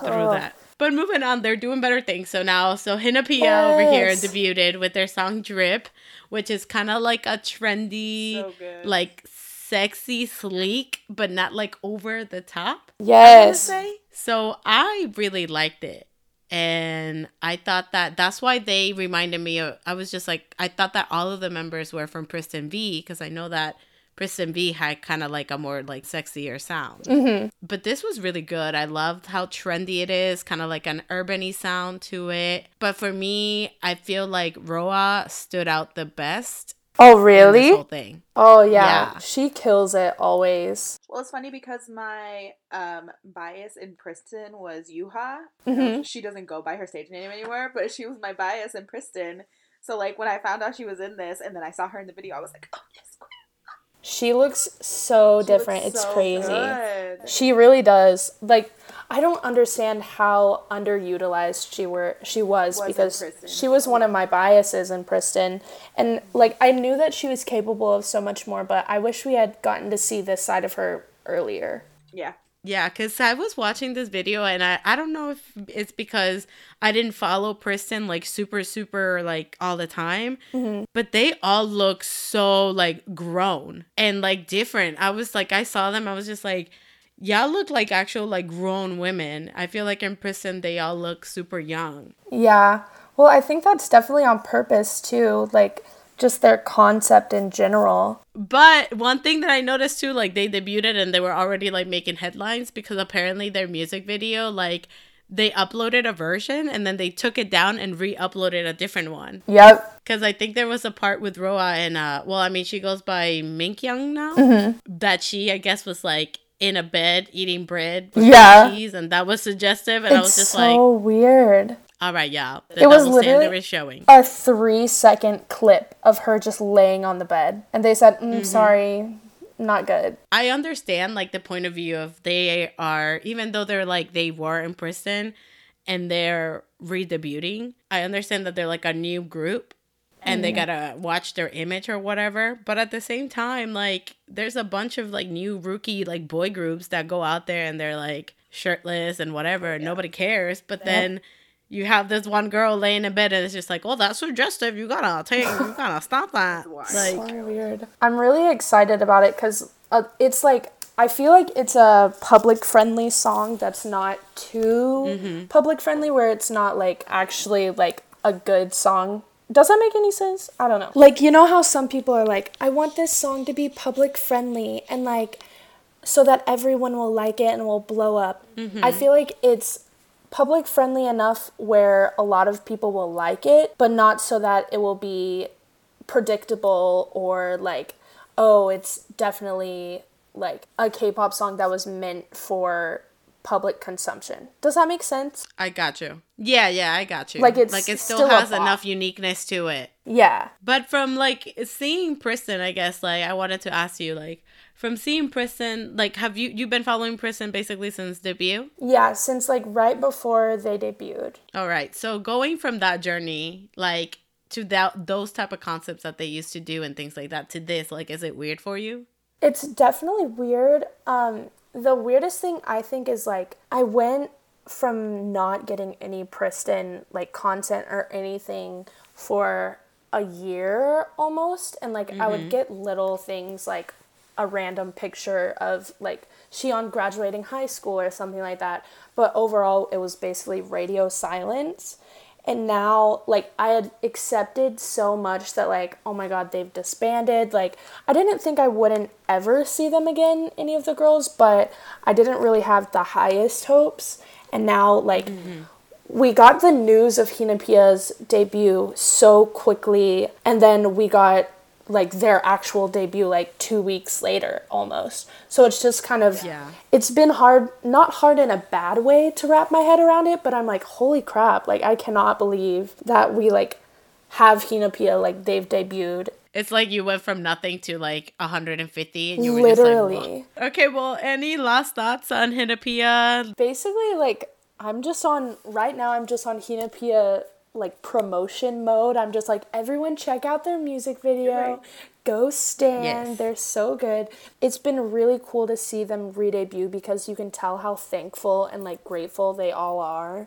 through that. But moving on, they're doing better things. So now, so Hinapia over here debuted with their song Drip, which is kind of like a trendy, So like sexy, sleek, but not like over the top. Yes. say. So I really liked it. And I thought that that's why they reminded me of. I was just like, I thought that all of the members were from Pristin V because I know that Pristin V had kind of like a more like sexier sound. Mm-hmm. But this was really good. I loved how trendy it is, kind of like an urbany sound to it. But for me, I feel like Roa stood out the best Oh, in this really? whole thing. Oh, yeah. Yeah. She kills it always. Well, it's funny because my um bias in Pristin was Yuha. Mhm. She doesn't go by her stage name anymore, but she was my bias in Pristin. So like when I found out she was in this, and then I saw her in the video, I was like, oh yes, queen. She looks so She different. looks It's so crazy. good. She really does. Like I don't understand how underutilized she were she was, Was because she was one of my biases in Pristin. And like I knew that she was capable of so much more, but I wish we had gotten to see this side of her earlier. Yeah. Yeah, because I was watching this video and I, I don't know if it's because I didn't follow Pristin like super, super like all the time, mm-hmm. but they all look so like grown and like different. I was like, I saw them, I was just like, y'all look like actual like grown women. I feel like in Pristin, they all look super young. Yeah. Well, I think that's definitely on purpose too, like just their concept in general. But one thing that I noticed too, like they debuted and they were already like making headlines because apparently their music video, like they uploaded a version and then they took it down and re-uploaded a different one. Yep. Because I think there was a part with Roa and uh, well, I mean she goes by Minkyeung now. Mm-hmm. That she, I guess, was like in a bed eating bread with Yeah. cheese, and that was suggestive. And I was just so like, so weird. all right, y'all, the It was literally- showing. A three second clip of her just laying on the bed. And they said, Mm-hmm. mm, sorry, not good. I understand like the point of view of they are even though they're like they were in Pristin and they're redebuting. I understand that they're like a new group and they gotta watch their image or whatever. But at the same time, like there's a bunch of like new rookie like boy groups that go out there and they're like shirtless and whatever. and Nobody cares. But then you have this one girl laying in bed and it's just like, oh, that's suggestive. You gotta take, you gotta stop that. Like, So weird. I'm really excited about it because uh, it's like I feel like it's a public friendly song that's not too public friendly, where it's not like actually like a good song. Does that make any sense? I don't know. Like you know how some people are like, I want this song to be public friendly and like so that everyone will like it and will blow up. Mm-hmm. I feel like it's public friendly enough where a lot of people will like it, but not so that it will be predictable or like, oh, it's definitely like a K-pop song that was meant for public consumption. Does that make sense? I got you. Yeah, yeah, I got you. Like, it's like it still, still has enough uniqueness to it. Yeah. But from like seeing Pristin, I guess like I wanted to ask you like from seeing Pristin, like have you you've been following Pristin basically since debut? Yeah, since like right before they debuted. All right. So going from that journey like to that those type of concepts that they used to do and things like that to this, like is it weird for you? It's definitely weird. Um, the weirdest thing I think is like I went from not getting any Pristin like content or anything for a year almost, and like I would mm-hmm. get little things like a random picture of like Xiyeon graduating high school or something like that. But overall, it was basically radio silence. And now, like, I had accepted so much that, like, oh my god, they've disbanded. Like, I didn't think I wouldn't ever see them again, any of the girls, but I didn't really have the highest hopes. And now, like, mm-hmm. we got the news of Hinapia's debut so quickly, and then we got like their actual debut like two weeks later almost. So it's just kind of Yeah. it's been hard not hard in a bad way to wrap my head around it, but I'm like, holy crap, like I cannot believe that we like have Hinapia like they've debuted. It's like you went from nothing to like 150 and you were just like, Literally. Okay, well, any last thoughts on Hinapia? Basically like I'm just on right now I'm just on Hinapia like promotion mode. I'm just like everyone check out their music video. Go stand. Yes. They're so good. It's been really cool to see them re-debut because you can tell how thankful and like grateful they all are.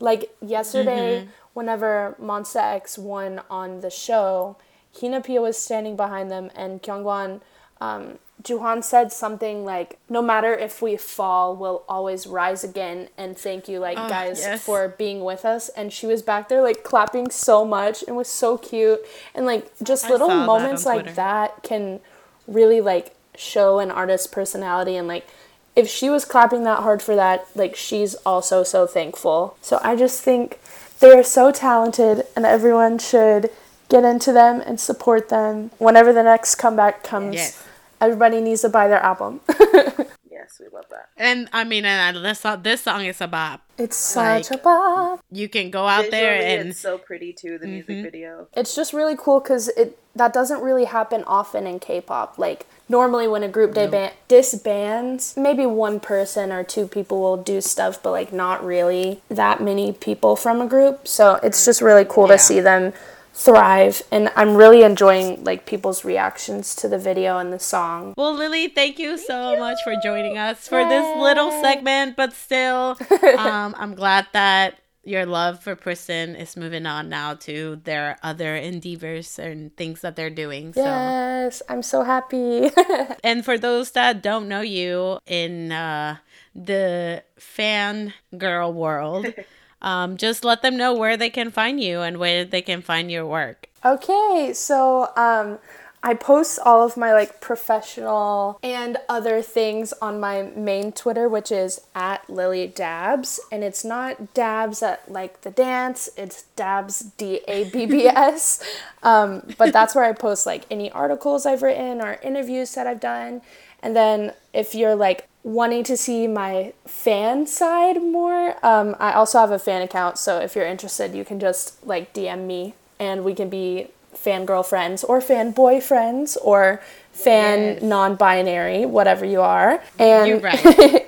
Like yesterday, whenever Monsta X won on the show, Hinapia was standing behind them and Kyungwon um, Jooheon said something like, "No matter if we fall, we'll always rise again." And thank you, like ah, guys, yes. for being with us. And she was back there like clapping so much and was so cute. And like just I little saw that moments like that can really like show an artist's personality and like. If she was clapping that hard for that, like she's also so thankful. So I just think they're so talented and everyone should get into them and support them. Whenever the next comeback comes, Yes. Everybody needs to buy their album. Yes, we love that. And I mean, and this song, this song is a bop. it's such Like- a bop. You can go out there and it's so pretty too. The music mm-hmm. video. It's just really cool because it that doesn't really happen often in K-pop. Like normally when a group disband, disbands, maybe one person or two people will do stuff, but like not really that many people from a group. So it's mm-hmm. just really cool Yeah. to see them thrive, and I'm really enjoying like people's reactions to the video and the song. Well, Lily, thank you so much for joining us for this little segment, but still, um, I'm glad that your love for Pristin is moving on now to their other endeavors and things that they're doing. So, Yes, I'm so happy. and for those that don't know you in uh, the fan girl world, um, just let them know where they can find you and where they can find your work. Okay, so um, I post all of my like professional and other things on my main Twitter, which is at Lily Dabbs, and it's not Dabs at like the dance; it's Dabbs D A B B S. Um, but that's where I post like any articles I've written or interviews that I've done, and then if you're like wanting to see my fan side more, um, I also have a fan account. So if you're interested, you can just like DM me and we can be fangirl friends or fan boyfriends or fan non-binary, whatever you are. And You're right.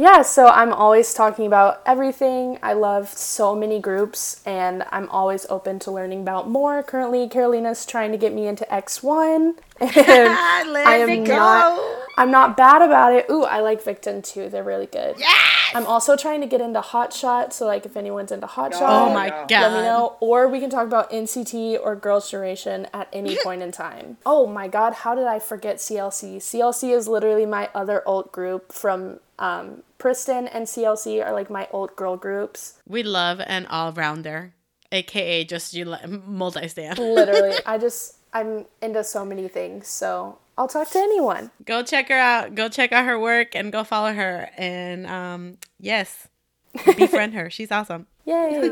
Yeah, so I'm always talking about everything. I love so many groups and I'm always open to learning about more. Currently, Carolina's trying to get me into X1 and I am not I'm not bad about it. Ooh, I like Victon too. They're really good. Yes! I'm also trying to get into Hot Shot, so like if anyone's into Hot Shot, Oh my god. let me know. Or we can talk about NCT or Girls' Generation at any point in time. Oh my god, how did I forget CLC? CLC is literally my other alt group from um, Pristin and CLC are like my old girl groups. We love an all rounder, aka just you multi stand. Literally, I just I'm into so many things, so I'll talk to anyone. Go check her out. Go check out her work and go follow her. And um, yes, befriend her. She's awesome. Yay!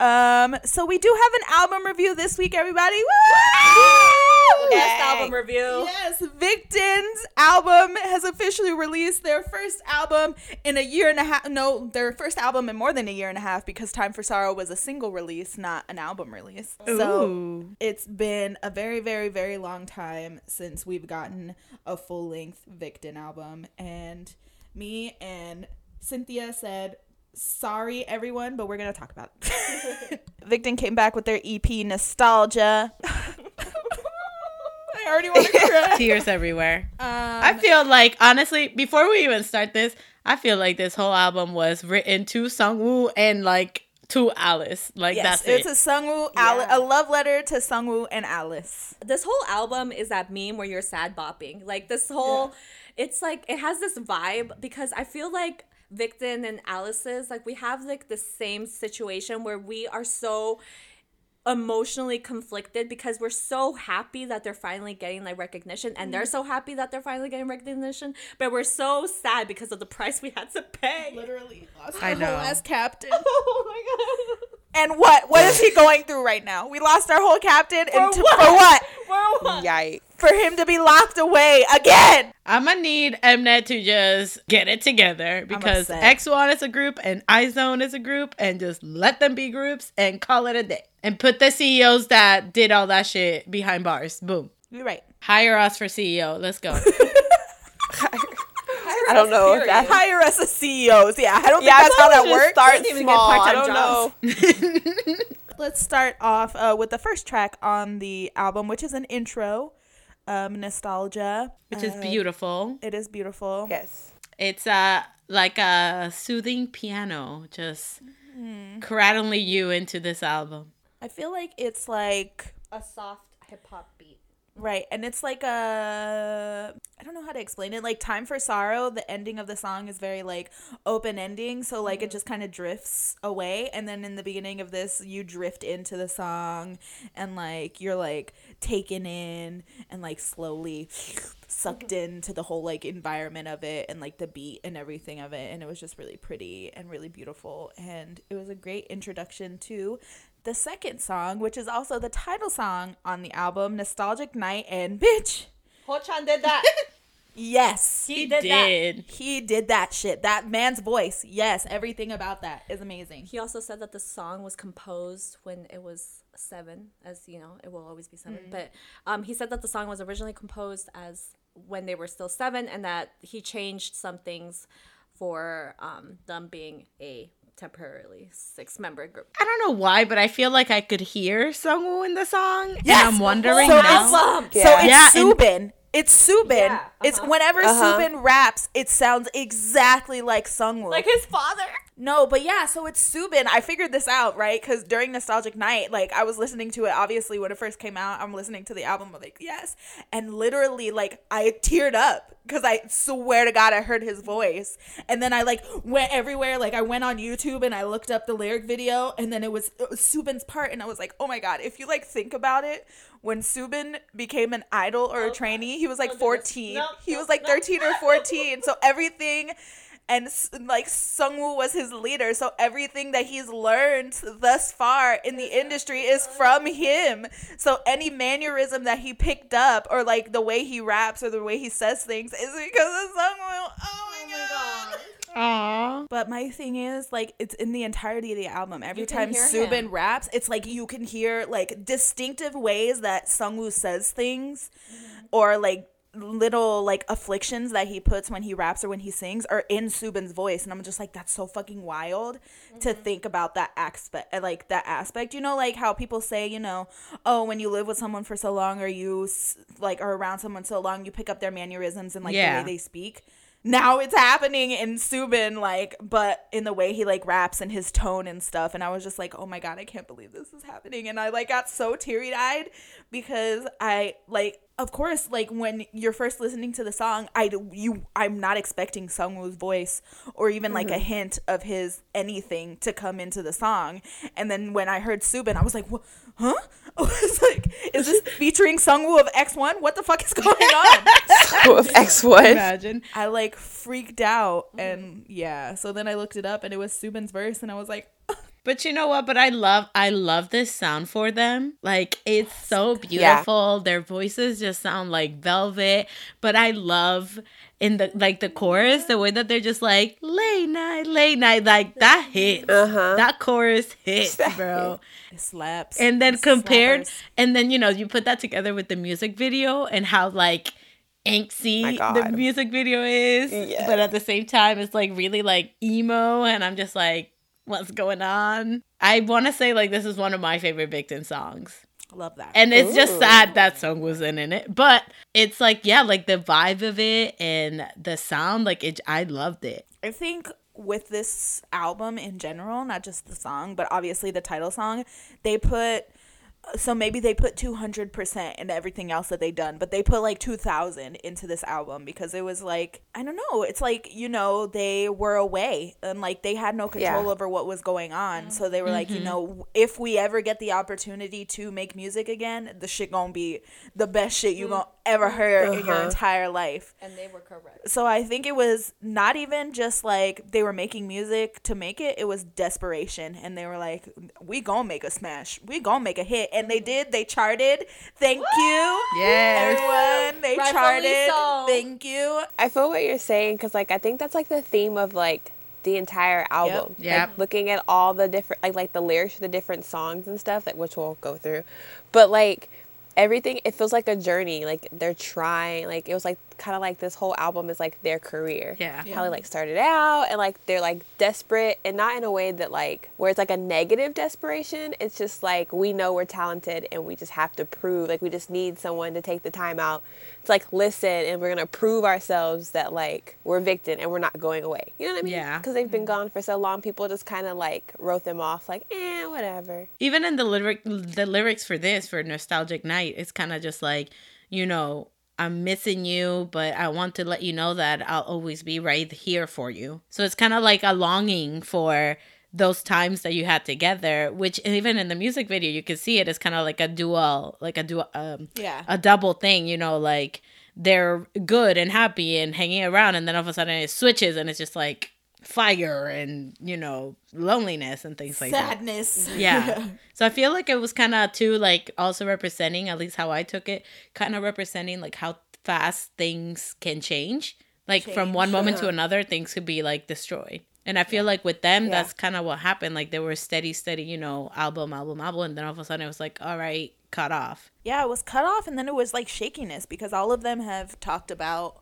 Um, so we do have an album review this week, everybody. Woo! Best album review. Yes, Victon's album has officially released their first album in a year and a half. No, their first album in more than a year and a half because Time for Sorrow was a single release, not an album release. So it's been a very, very, very long time since we've gotten a full length Victon album. And me and Cynthia said, Sorry, everyone, but we're going to talk about it. Victon came back with their EP Nostalgia. I already want to cry. Tears everywhere. Um, I feel like honestly, before we even start this, I feel like this whole album was written to Sungwoo and like to Alice. Like yes, that's it's it. a Sungwoo, Ali- a love letter to Sungwoo and Alice. This whole album is that meme where you're sad bopping. Like this whole, it's like it has this vibe because I feel like Victon and Alice's like we have like the same situation where we are so emotionally conflicted because we're so happy that they're finally getting like recognition and they're mm-hmm. so happy that they're finally getting recognition but we're so sad because of the price we had to pay Literally lost I our whole know. ass captain. oh my god And what? What is he going through right now? We lost our whole captain, and For to- what? for what? For what? Yikes. For him to be locked away again. I'm gonna need Mnet to just get it together because. X1 is a group and iZone is a group and just let them be groups and call it a day. And put the CEOs that did all that shit behind bars. Boom. You're right. Hire us for CEO. Let's go. I don't know if that's Hire us as CEOs. Yeah, I don't yeah, think that's how that works. works. Start Didn't get small. I don't know. let's start off uh, with the first track on the album, which is an intro, um, nostalgia. which is Uh, beautiful. It is beautiful. Yes. It's uh like a soothing piano, just cradling you into this album. I feel like it's like A soft hip hop beat. right, and it's like a I don't know how to explain it. Like "Time for Sorrow," the ending of the song is very like open ending, so like it mm-hmm. just kind of drifts away, and then in the beginning of this, you drift into the song, and like you're like taken in and like slowly sucked mm-hmm. into the whole like environment of it and like the beat and everything of it and it was just really pretty and really beautiful and it was a great introduction to the second song which is also the title song on the album nostalgic night and bitch. Heochan did that. yes. He, did that. he did that shit. That man's voice. Yes everything about that is amazing. He also said that the song was composed when it was seven, as you know, it will always be 7 But um, he said that the song was originally composed as when they were still seven, and that he changed some things for um, them being a temporarily six-member group. I don't know why, but I feel like I could hear Sungwoo in the song. Yes. And I'm wondering so now. It's, So Yeah. it's Yeah, and- Subin. It's Subin. Yeah, It's uh-huh. whenever Uh-huh. Subin raps, it sounds exactly like Sungwoo. Like his father. No, but yeah, so it's Subin. I figured this out, right? Because during Nostalgic Night, like I was listening to it, obviously, when it first came out, I'm listening to the album, I'm like, yes. And literally, like, I teared up because I swear to God, I heard his voice. And then I, like, went everywhere. Like, I went on YouTube and I looked up the lyric video, and then it was, it was Subin's part. And I was like, oh my God, if you, like, think about it, when Subin became an idol or a trainee, he was like 14. Nope, he nope, was like nope. 13 or 14. So everything and like Sungwoo was his leader. So everything that he's learned thus far in the industry is from him. So any mannerism that he picked up, or like the way he raps or the way he says things, is because of Sungwoo. Oh my, oh god. Aw. But my thing is, like, it's in the entirety of the album. Every time Subin him. raps, it's like you can hear like distinctive ways that Sungwoo says things, Mm-hmm. or like little like afflictions that he puts when he raps or when he sings are in Subin's voice, and I'm just like, that's so fucking wild to Mm-hmm. think about that aspect, like that aspect. You know, like how people say, you know, oh, when you live with someone for so long, or you like are around someone so long, you pick up their mannerisms and like Yeah. the way they speak now it's happening in Subin, like, but in the way he like raps and his tone and stuff. And I was just like, oh my god, I can't believe this is happening. And I like got so teary eyed because I like, of course, like when you're first listening to the song, I you I'm not expecting Sungwoo's voice or even like a hint of his anything to come into the song. And then when I heard Subin, I was like, what? Huh? I was like, is this featuring Sungwoo of X1? What the fuck is going on? With X1. Imagine. I like freaked out and yeah. So then I looked it up and it was Subin's verse and I was like, But you know what? But I love I love this sound for them. Like it's so beautiful. Their voices just sound like velvet. But I love in the like the chorus, the way that they're just like late night, late night, like that hits. Uh-huh. That chorus hits, bro. it slaps. And then It's compared slappers. and then you know, you put that together with the music video and how like My angsty the music video is. Yes. But at the same time it's like really like emo and I'm just like what's going on? I want to say like this is one of my favorite Victon songs. I love that. And it's just sad that song wasn't in it. But it's like yeah, like the vibe of it and the sound like it I loved it. I think with this album in general, not just the song, but obviously the title song, they put so maybe they put 200% in everything else that they done, but they put like 2000 into this album because it was like, I don't know, it's like, you know, they were away and like they had no control Yeah. over what was going on. So they were like, you mm-hmm. know, if we ever get the opportunity to make music again, the shit gonna be the best shit you mm. gonna ever heard in your Uh-huh. entire life And they were correct. so I think it was not even just like they were making music to make it. It was desperation, and they were like, "We gonna make a smash. We gonna make a hit," and they did. They charted. Thank you, Yeah. everyone. They Rightfully charted. so. Thank you. I feel what you're saying because, like, I think that's like the theme of like the entire album. Yep. Like, looking at all the different, like, like the lyrics for the different songs and stuff, like which we'll go through, but like everything, it feels like a journey. Like they're trying. Like it was like kind of like this whole album is like their career. Yeah. How they like started out and like they're like desperate and not in a way that like where it's like a negative desperation. It's just like we know we're talented and we just have to prove like we just need someone to take the time out to like listen and we're gonna prove ourselves that like we're Victon and we're not going away. You know what I mean? Yeah. Because they've been gone for so long, people just kind of like wrote them off like eh whatever. even in the lyric the lyrics for this for nostalgic night it's kind of just like you know i'm missing you but i want to let you know that i'll always be right here for you so it's kind of like a longing for those times that you had together which even in the music video you can see it as kind of like a dual like a dual um Yeah. a double thing you know like they're good and happy and hanging around and then all of a sudden it switches and it's just like fire and you know loneliness and things like that Sadness. yeah. so I feel like it was kind of too like also representing, at least how I took it, kind of representing like how fast things can change. Like from one moment to another, things could be like destroyed. And I feel like with them, that's kind of what happened. Like they were steady, steady, you know, album, album, album, and then all of a sudden it was like, all right, cut off. Yeah, it was cut off and then it was like shakiness because all of them have talked about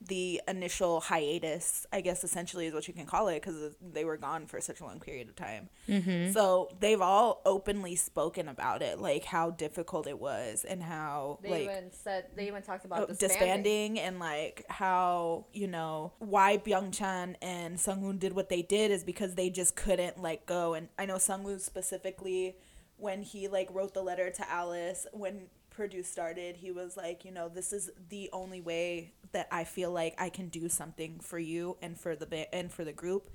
the initial hiatus, I guess essentially is what you can call it because they were gone for such a long period of time. Mm-hmm. So they've all openly spoken about it, like how difficult it was and how like even said they even talked about oh, disbanding and like how you know why Byungchan and Sungwoo did what they did is because they just couldn't let go and I know Sungwoo specifically when he like wrote the letter to Alice when Produce started he was like you know this is the only way that I feel like I can do something for you and for the and for the group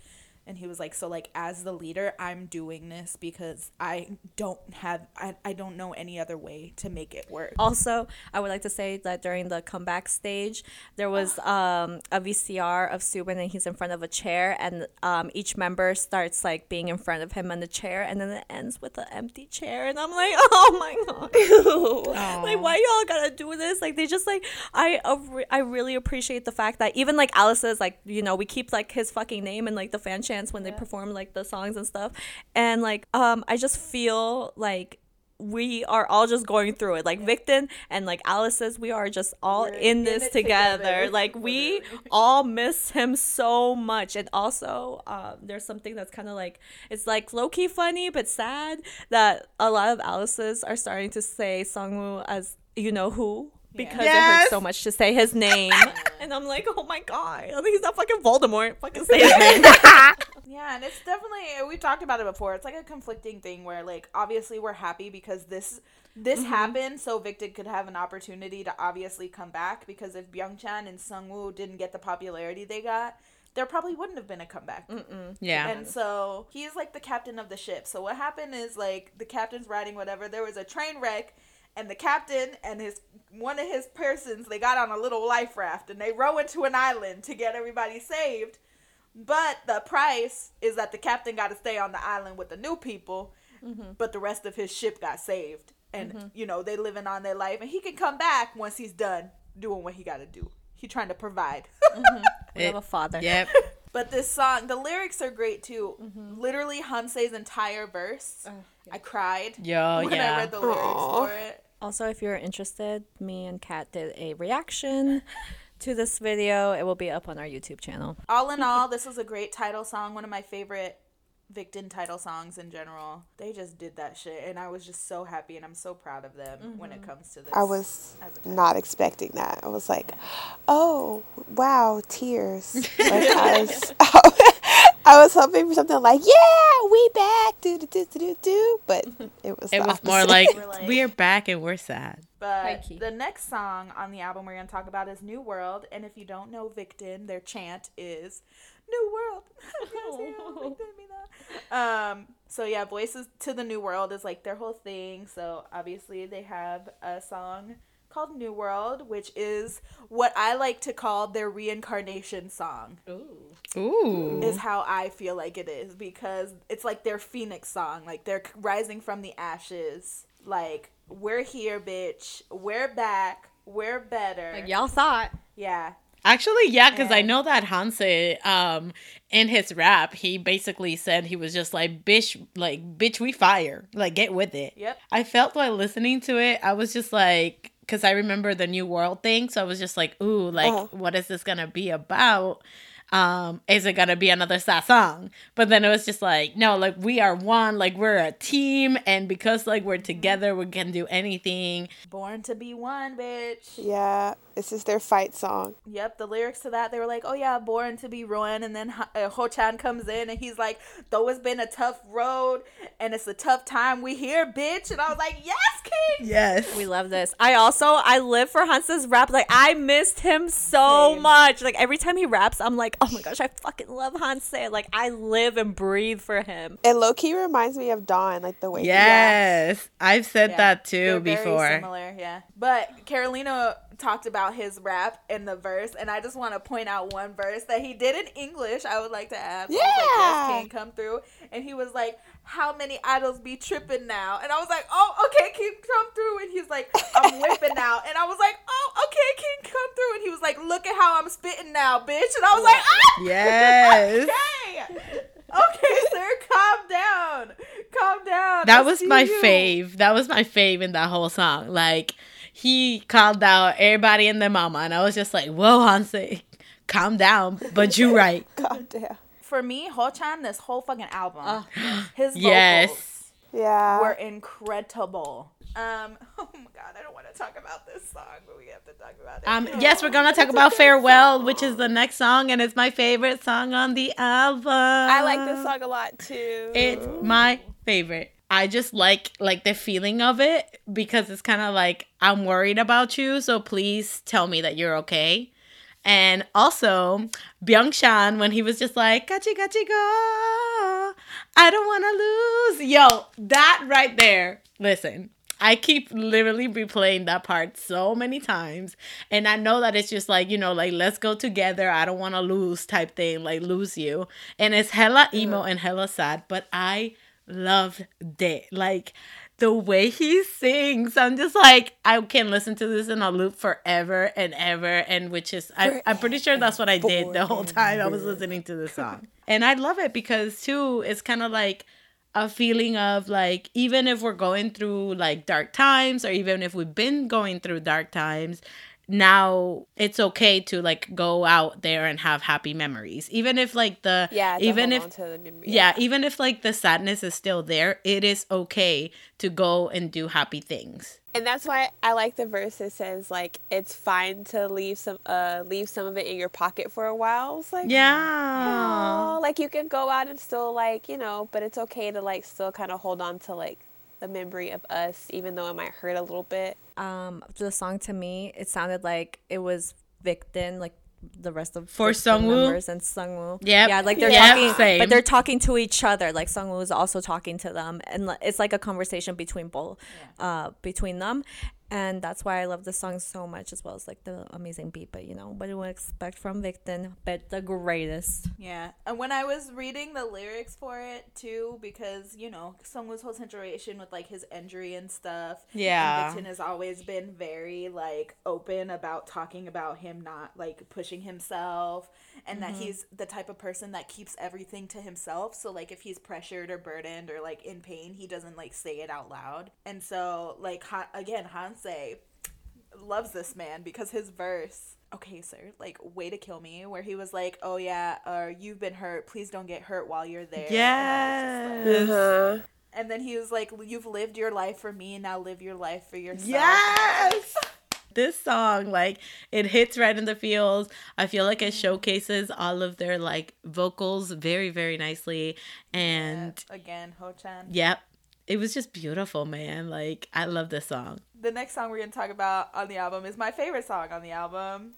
and he was like so like as the leader i'm doing this because i don't have I, I don't know any other way to make it work. Also, I would like to say that during the comeback stage, there was um, a VCR of Subin and he's in front of a chair, and um, each member starts like being in front of him on the chair, and then it ends with an empty chair, and I'm like, oh my god, like why y'all gotta do this? Like they just like I I really appreciate the fact that even like Alice's like you know we keep like his fucking name and like the fan chants when they perform like the songs and stuff, and like um I just feel like we are all just going through it. Like Victon and like Alice says, we are just all in this together. Like we all miss him so much. And also, um, there's something that's kind of like it's like low key funny but sad that a lot of Alice's are starting to say Sungwoo as you know who. Because it hurts so much to say his name, and I'm like, oh my god, I think he's not fucking Voldemort. Fucking say his name. Yeah, and it's definitely uh, we've talked about it before. It's like a conflicting thing where like obviously we're happy because this this mm-hmm. happened so Victon could have an opportunity to obviously come back because if Byungchan and Sungwoo didn't get the popularity they got, there probably wouldn't have been a comeback. Yeah. And so he's like the captain of the ship. So what happened is like the captain's riding whatever. There was a train wreck, and the captain and his one of his persons they got on a little life raft and they row into an island to get everybody saved. But the price is that the captain got to stay on the island with the new people, mm-hmm. but the rest of his ship got saved. And mm-hmm. you know they living on their life, and he can come back once he's done doing what he got to do. He trying to provide. Mm-hmm. we have a father. Yep. But this song, the lyrics are great too. Literally, Hanse's entire verse. I cried Yo, when I read the lyrics for it. Also, if you're interested, me and Kat did a reaction to this video. It will be up on our YouTube channel. All in all, this was a great title song. One of my favorite Victon title songs in general. They just did that shit, and I was just so happy, and I'm so proud of them when it mm-hmm. comes to this. I was as a couple. not expecting that. I was like, oh, wow, tears. Like, I, was, I was hoping for something like, yeah, we back, do, do, do, do, do, do. But it was It the was more like, We're like- we are back and we're sad. But the next song on the album we're going to talk about is New World. And if you don't know Victon, their chant is New World. um, so yeah, Voices to the New World is like their whole thing. So obviously they have a song called New World, which is what I like to call their reincarnation song. Ooh. Ooh. Is how I feel like it is because it's like their phoenix song, like they're rising from the ashes. Like we're here, bitch. We're back. We're better. Like y'all thought. yeah. Actually, yeah, because I know that Hanse, um, in his rap, he basically said he was just like, "Bitch, like, bitch, we fire, like, get with it." Yep. I felt while listening to it, I was just like, because I remember the New World thing. So I was just like, ooh, like, Uh-huh. what is this gonna be about? Um, is it gonna be another sad song? But then it was just like, no, like we are one, like we're a team, and because like we're together, we can do anything. Born to be one, bitch. Yeah, this is their fight song. Yep, the lyrics to that, they were like, oh yeah, born to be ruined. And then Ho- uh, Heochan comes in and he's like, though it's been a tough road and it's a tough time, we here, bitch. And I was like, yes, king. Yes. We love this. I also I live for Hanse's rap. Like I missed him so much. Like every time he raps, I'm like, oh my gosh, I fucking love Hanse. Like I live and breathe for him. It low key reminds me of Dawn, like the way. he raps. Yes. I've said Yeah, that too They're very before. similar, yeah. But Carolina talked about his rap in the verse, and I just want to point out one verse that he did in English. I would like to add. So I was like, Yeah. yes, King, come through, and he was like, "How many idols be tripping now?" And I was like, "Oh, okay, King, come through." And he's like, "I'm whipping now," and I was like, "Oh, okay, King, come through." And he was like, "Look at how I'm spitting now, bitch," and I was like, "Ah." Yes. Okay. Okay, sir, calm down. Calm down. That I was my you. fave. That was my fave in that whole song. Like he called out everybody and their mama, and I was just like, "Whoa, Hanse, calm down." But you right. God damn. For me, Heochan, this whole fucking album, his vocals Yes. Yeah. were incredible. Um, oh my god, I don't want to talk about this song, but we have to talk about it. Um. Yes, we're gonna talk about "Farewell," which is the next song, and it's my favorite song on the album. I like this song a lot too. It's my favorite. I just like like the feeling of it because it's kind of like I'm worried about you, so please tell me that you're okay. And also Byung-chan when he was just like "Gachi gachi go," I don't want to lose. Yo, that right there. Listen, I keep literally replaying that part so many times, and I know that it's just like you know, like let's go together. I don't want to lose type thing, like lose you. And it's hella emo and hella sad, but I loved it. Like the way he sings, I'm just like I can listen to this in a loop forever and ever. And which is I, I'm pretty sure that's what I did the whole time I was listening to the song. And I love it because too, it's kind of like a feeling of like even if we're going through like dark times or even if we've been going through dark times now it's okay to like go out there and have happy memories even if like the yeah. even if on to the memory. yeah, even if like the sadness is still there, it is okay to go and do happy things. And that's why I like the verse that says like it's fine to leave some uh leave some of it in your pocket for a while. It's like Yeah. oh, like you can go out and still like you know, but it's okay to like still kind of hold on to like the memory of us, even though it might hurt a little bit. Um, the song to me, it sounded like it was Victon, like the rest of For Victon Sungwoo? members and Sungwoo. Yep. Yeah, like they're Yep, talking, same. but they're talking to each other. Like Sungwoo is also talking to them, and it's like a conversation between both, uh, between them. And that's why I love the song so much, as well as like the amazing beat. But you know, what do we expect from Victon? But the greatest. Yeah, and when I was reading the lyrics for it too, because you know Sungwoo's whole situation with like his injury and stuff. Yeah. and Victon has always been very like open about talking about him not like pushing himself, and that mm-hmm. he's the type of person that keeps everything to himself. So like if he's pressured or burdened or like in pain, he doesn't like say it out loud. And so like ha- again, Hanse loves this man because his verse okay sir like way to kill me where he was like oh yeah or you've been hurt please don't get hurt while you're there And was just like- Yes. Uh-huh. and then he was like you've lived your life for me and now live your life for yourself Yes. This song, like, it hits right in the feels. I feel like it showcases all of their like vocals very, very nicely. And again Heochan yep, it was just beautiful, man. Like, I love this song. the next song we're gonna talk about on the album is my favorite song on the album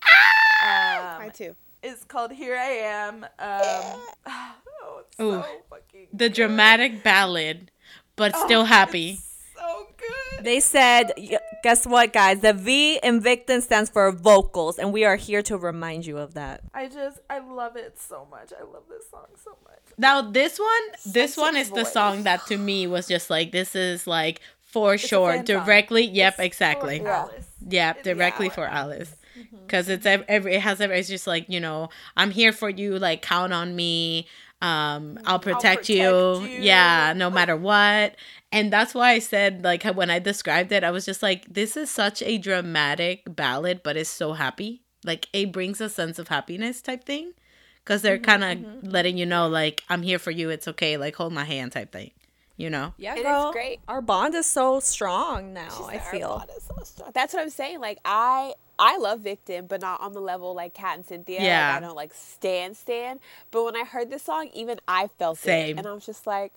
um, I too. it's called here i am um oh, it's Ooh. so fucking The good. dramatic ballad, but still happy. So good They said, guess what, guys? The V in Victon stands for vocals, and we are here to remind you of that. I just I love it so much. I love this song so much. Now this one, this one is the song that to me was just like this is like for sure fan song. directly. Yep, It's exactly. for Alice. Yep, directly for Alice. Because it's every it has every it's just like you know I'm here for you like count on me um I'll protect, protect you. you. Yeah, no matter what. And that's why I said like when I described it, I was just like this is such a dramatic ballad but it's so happy. Like it brings a sense of happiness type thing cuz they're mm-hmm, kind of mm-hmm. letting you know like I'm here for you. It's okay. Like hold my hand type thing. You know? Yeah, And it's great. Our bond is so strong now. I Our feel. bond is so strong. That's what I'm saying. Like I I love Victon, but not on the level like Kat and Cynthia. Like, Yeah. I don't like stand stand. But when I heard this song, even I felt Same. it. And I was just like,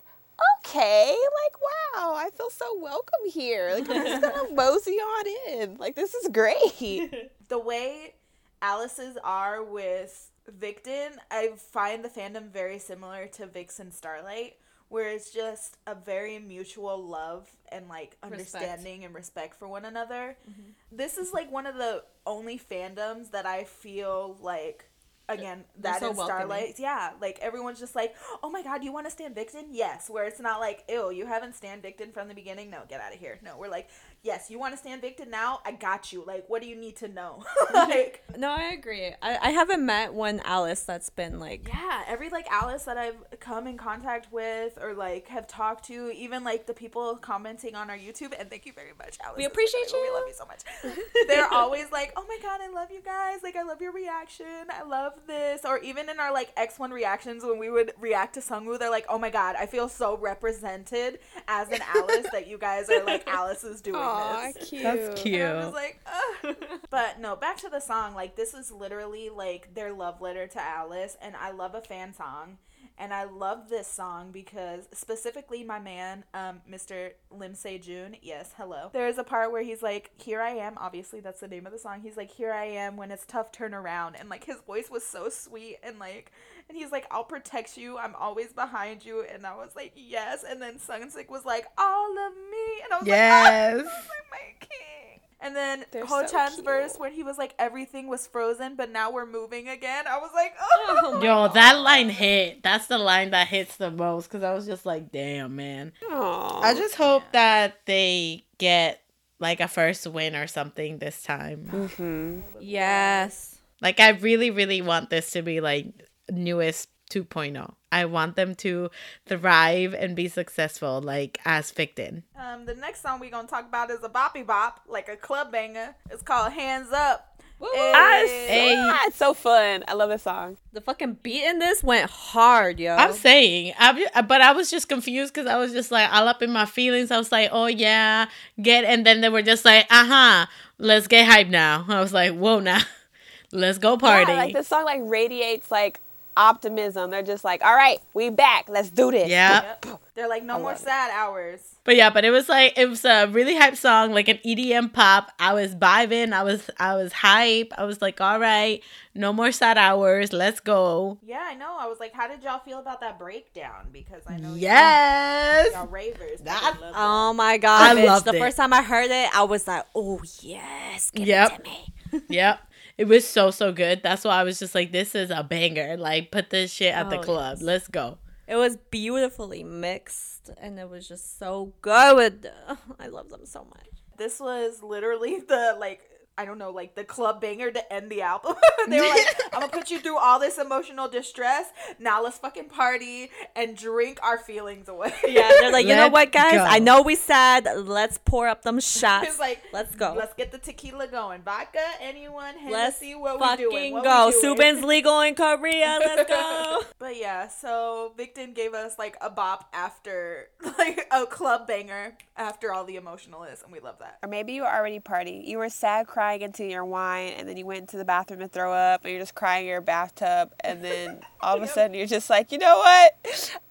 okay, like wow, I feel so welcome here. Like I'm just gonna mosey on in. Like this is great. the way Alice's are with Victon, I find the fandom very similar to Vixen Starlight, where it's just a very mutual love and like understanding and respect for one another. Mm-hmm. This is like one of the only fandoms that I feel like again that so in. Starlight, yeah, like everyone's just like, oh my god, you want to stand Victon? Yes, where it's not like, ew, you haven't stand Victon from the beginning. No, get out of here. No, we're like, yes, you want to stand Victon now? I got you. Like, what do you need to know? like, No, I agree. I, I haven't met one Alice that's been like. yeah, every like Alice that I've come in contact with or like have talked to, even like the people commenting on our YouTube, and thank you very much, Alice. We appreciate great. you. We love you so much. They're always like, oh my god, I love you guys. Like, I love your reaction. I love this. Or even in our like X1 reactions when we would react to Sungwoo, they're like, oh my god, I feel so represented as an Alice that you guys are like, Alice's doing Aw, this. cute. That's cute. And I'm just like, Ugh. but no, back to the song. Like this is literally like their love letter to Alice, and I love a fan song, and I love this song because specifically my man, um, Mr. Lim Se Jun. Yes, hello. There is a part where he's like, "Here I am." Obviously, that's the name of the song. He's like, "Here I am when it's tough, turn around," and like his voice was so sweet and like. And he's like, I'll protect you. I'm always behind you. And I was like, yes. And then Sungsik was like, all of me. And I was Yes. like, oh, my king. And then They're Heochan's cute. verse when he was like, everything was frozen, but now we're moving again. I was like, oh. Yo, that line hit. That's the line that hits the most because I was just like, damn, man. Aw. I just hope that they get like a first win or something this time. Mhm. Yes. Like, I really, really want this to be like NU'EST 2.0. I want them to thrive and be successful, like as Victon. Um, the next song we're going to talk about is a boppy bop, like a club banger. It's called Hands Up. Yes. Hey. It's so fun. I love this song. The fucking beat in this went hard, yo. I'm saying, I'm, but I was just confused because I was just like all up in my feelings. I was like, oh yeah, get, and then they were just like, uh huh, let's get hype now. I was like, whoa, now, let's go party. Yeah, like this song like radiates like optimism. They're just like, all right, we back. Let's do this. Yeah. Yep. They're like, no more sad hours. But yeah, but it was like it was a really hype song, like an EDM pop. I was vibing, I was I was hype. I was like, all right, no more sad hours, let's go. Yeah, I know. I was like, how did y'all feel about that breakdown? Because I know y'all- Yes. y'all ravers. That- oh that. Oh my god, I bitch. loved the it. first time I heard it, I was like, oh yes, give Yep. it to me. Yep. It was so so good. That's why I was just like, this is a banger. Like, put this shit at the Oh, club. yes. Let's go. It was beautifully mixed, and it was just so good. I love them so much. this was literally the like I don't know, like the club banger to end the album. they were like, I'm gonna put you through all this emotional distress. Now let's fucking party and drink our feelings away. Yeah, they're like, you know Let's what, guys? go. I know we said Let's pour up them shots. It's like, let's go. Let's get the tequila going. Vodka, anyone, Let's Hennessy, what we fucking doing? What go. we doing? Subin's legal in Korea. Let's go. But yeah, so Victon gave us like a bop after like a club banger after all the emotional is, and we love that. Or maybe you were already partying. You were sad crying into your wine, and then you went to the bathroom to throw up, and you're just crying in your bathtub, and then all of a sudden you're just like, you know what?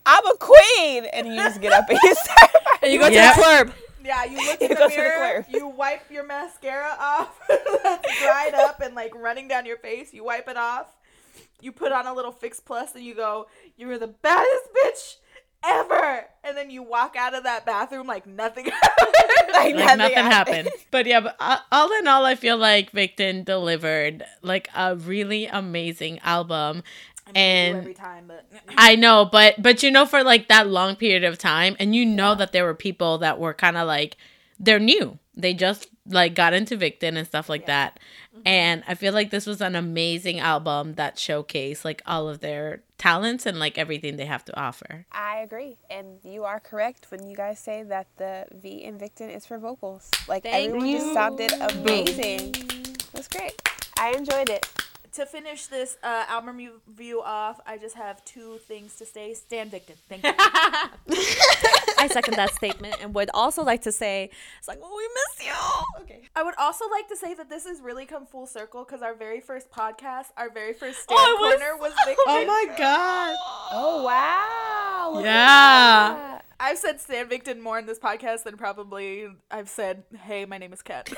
I'm a queen, and you just get up and you start. and you go Yep. to the club. Yeah, you look You in go the to the mirror, you wipe your mascara off that's dried up and like running down your face. You wipe it off. You put on a little Fix Plus and you go, "You're the baddest bitch ever." And then you walk out of that bathroom like nothing happened. like, like nothing happened. But yeah, but uh, all in all, I feel like Victon delivered like a really amazing album. I mean, And every time, but I know, but but you know, for like that long period of time, and you know that there were people that were kind of like they're new. They just like got into Victon and stuff like that. And I feel like this was an amazing album that showcased like all of their talents and like everything they have to offer. I agree, and you are correct when you guys say that the V in Victon is for vocals. Like everyone just sounded amazing. That's great. I enjoyed it. To finish this uh, album review off, I just have two things to say. Stan Victon. Thank you. I second that statement and would also like to say, it's like, oh, we miss you. Okay. I would also like to say that this has really come full circle because our very first podcast, our very first Stan Oh, it was corner was Victon. Oh my god. Oh wow! Look Yeah. I've said Stan Victon more in this podcast than probably I've said, hey, my name is Kat.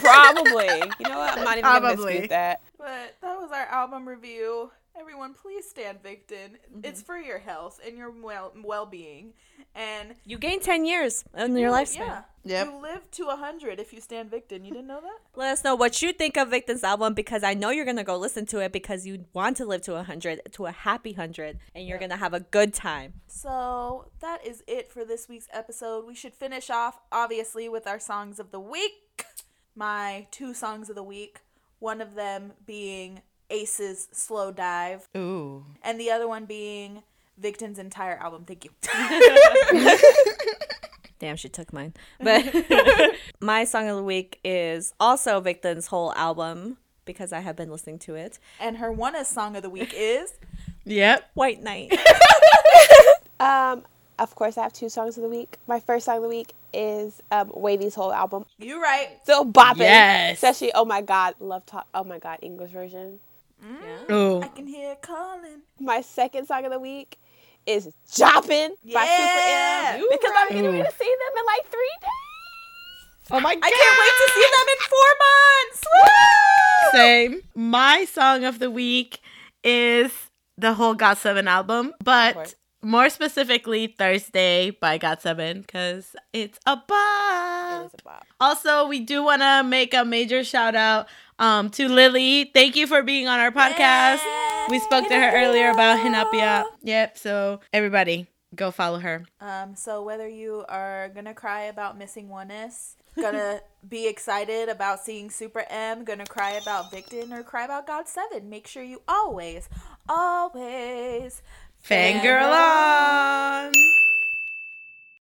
Probably. You know what? I'm not even gonna Probably. dispute that. But that was our album review. Everyone, please stand Victon. Mm-hmm. It's for your health and your well well being. And You gain 10 years in your lifespan. yeah, Yep. you live to hundred if you stand Victon. You didn't know that? Let us know what you think of Victon's album because I know you're going to go listen to it because you want to live to 100, to a happy 100, and you're going to have a good time. So that is it for this week's episode. We should finish off, obviously, with our songs of the week. My two songs of the week. One of them being A.C.E's Slow Dive, Ooh. and the other one being Victon's entire album. Thank you. Damn, she took mine. But my song of the week is also Victon's whole album because I have been listening to it. and her one song of the week is Yep. White Knight. Um, of course, I have two songs of the week. My first song of the week is um, WayV's whole album. You're Right. Still bopping. Yes. Especially, oh my god, love talk. Oh my god, English version. Ooh. I can hear it calling. My second song of the week is Joppin' by Super M. Because I'm getting ready to see them in like three days. Oh my god. I can't wait to see them in four months. Woo! Same. My song of the week is the whole GOT7 album, but course. More specifically Thursday by GOT7 because it's a bop. It is a bop. Also, we do want to make a major shout out um, to Lily. Thank you for being on our podcast. We spoke to her earlier about Hinapia. Yep. So everybody, go follow her. Um, so whether you are gonna cry about missing ONEUS, gonna be excited about seeing Super M, gonna cry about Victon, or cry about GOT7, make sure you always, always Fangirl on!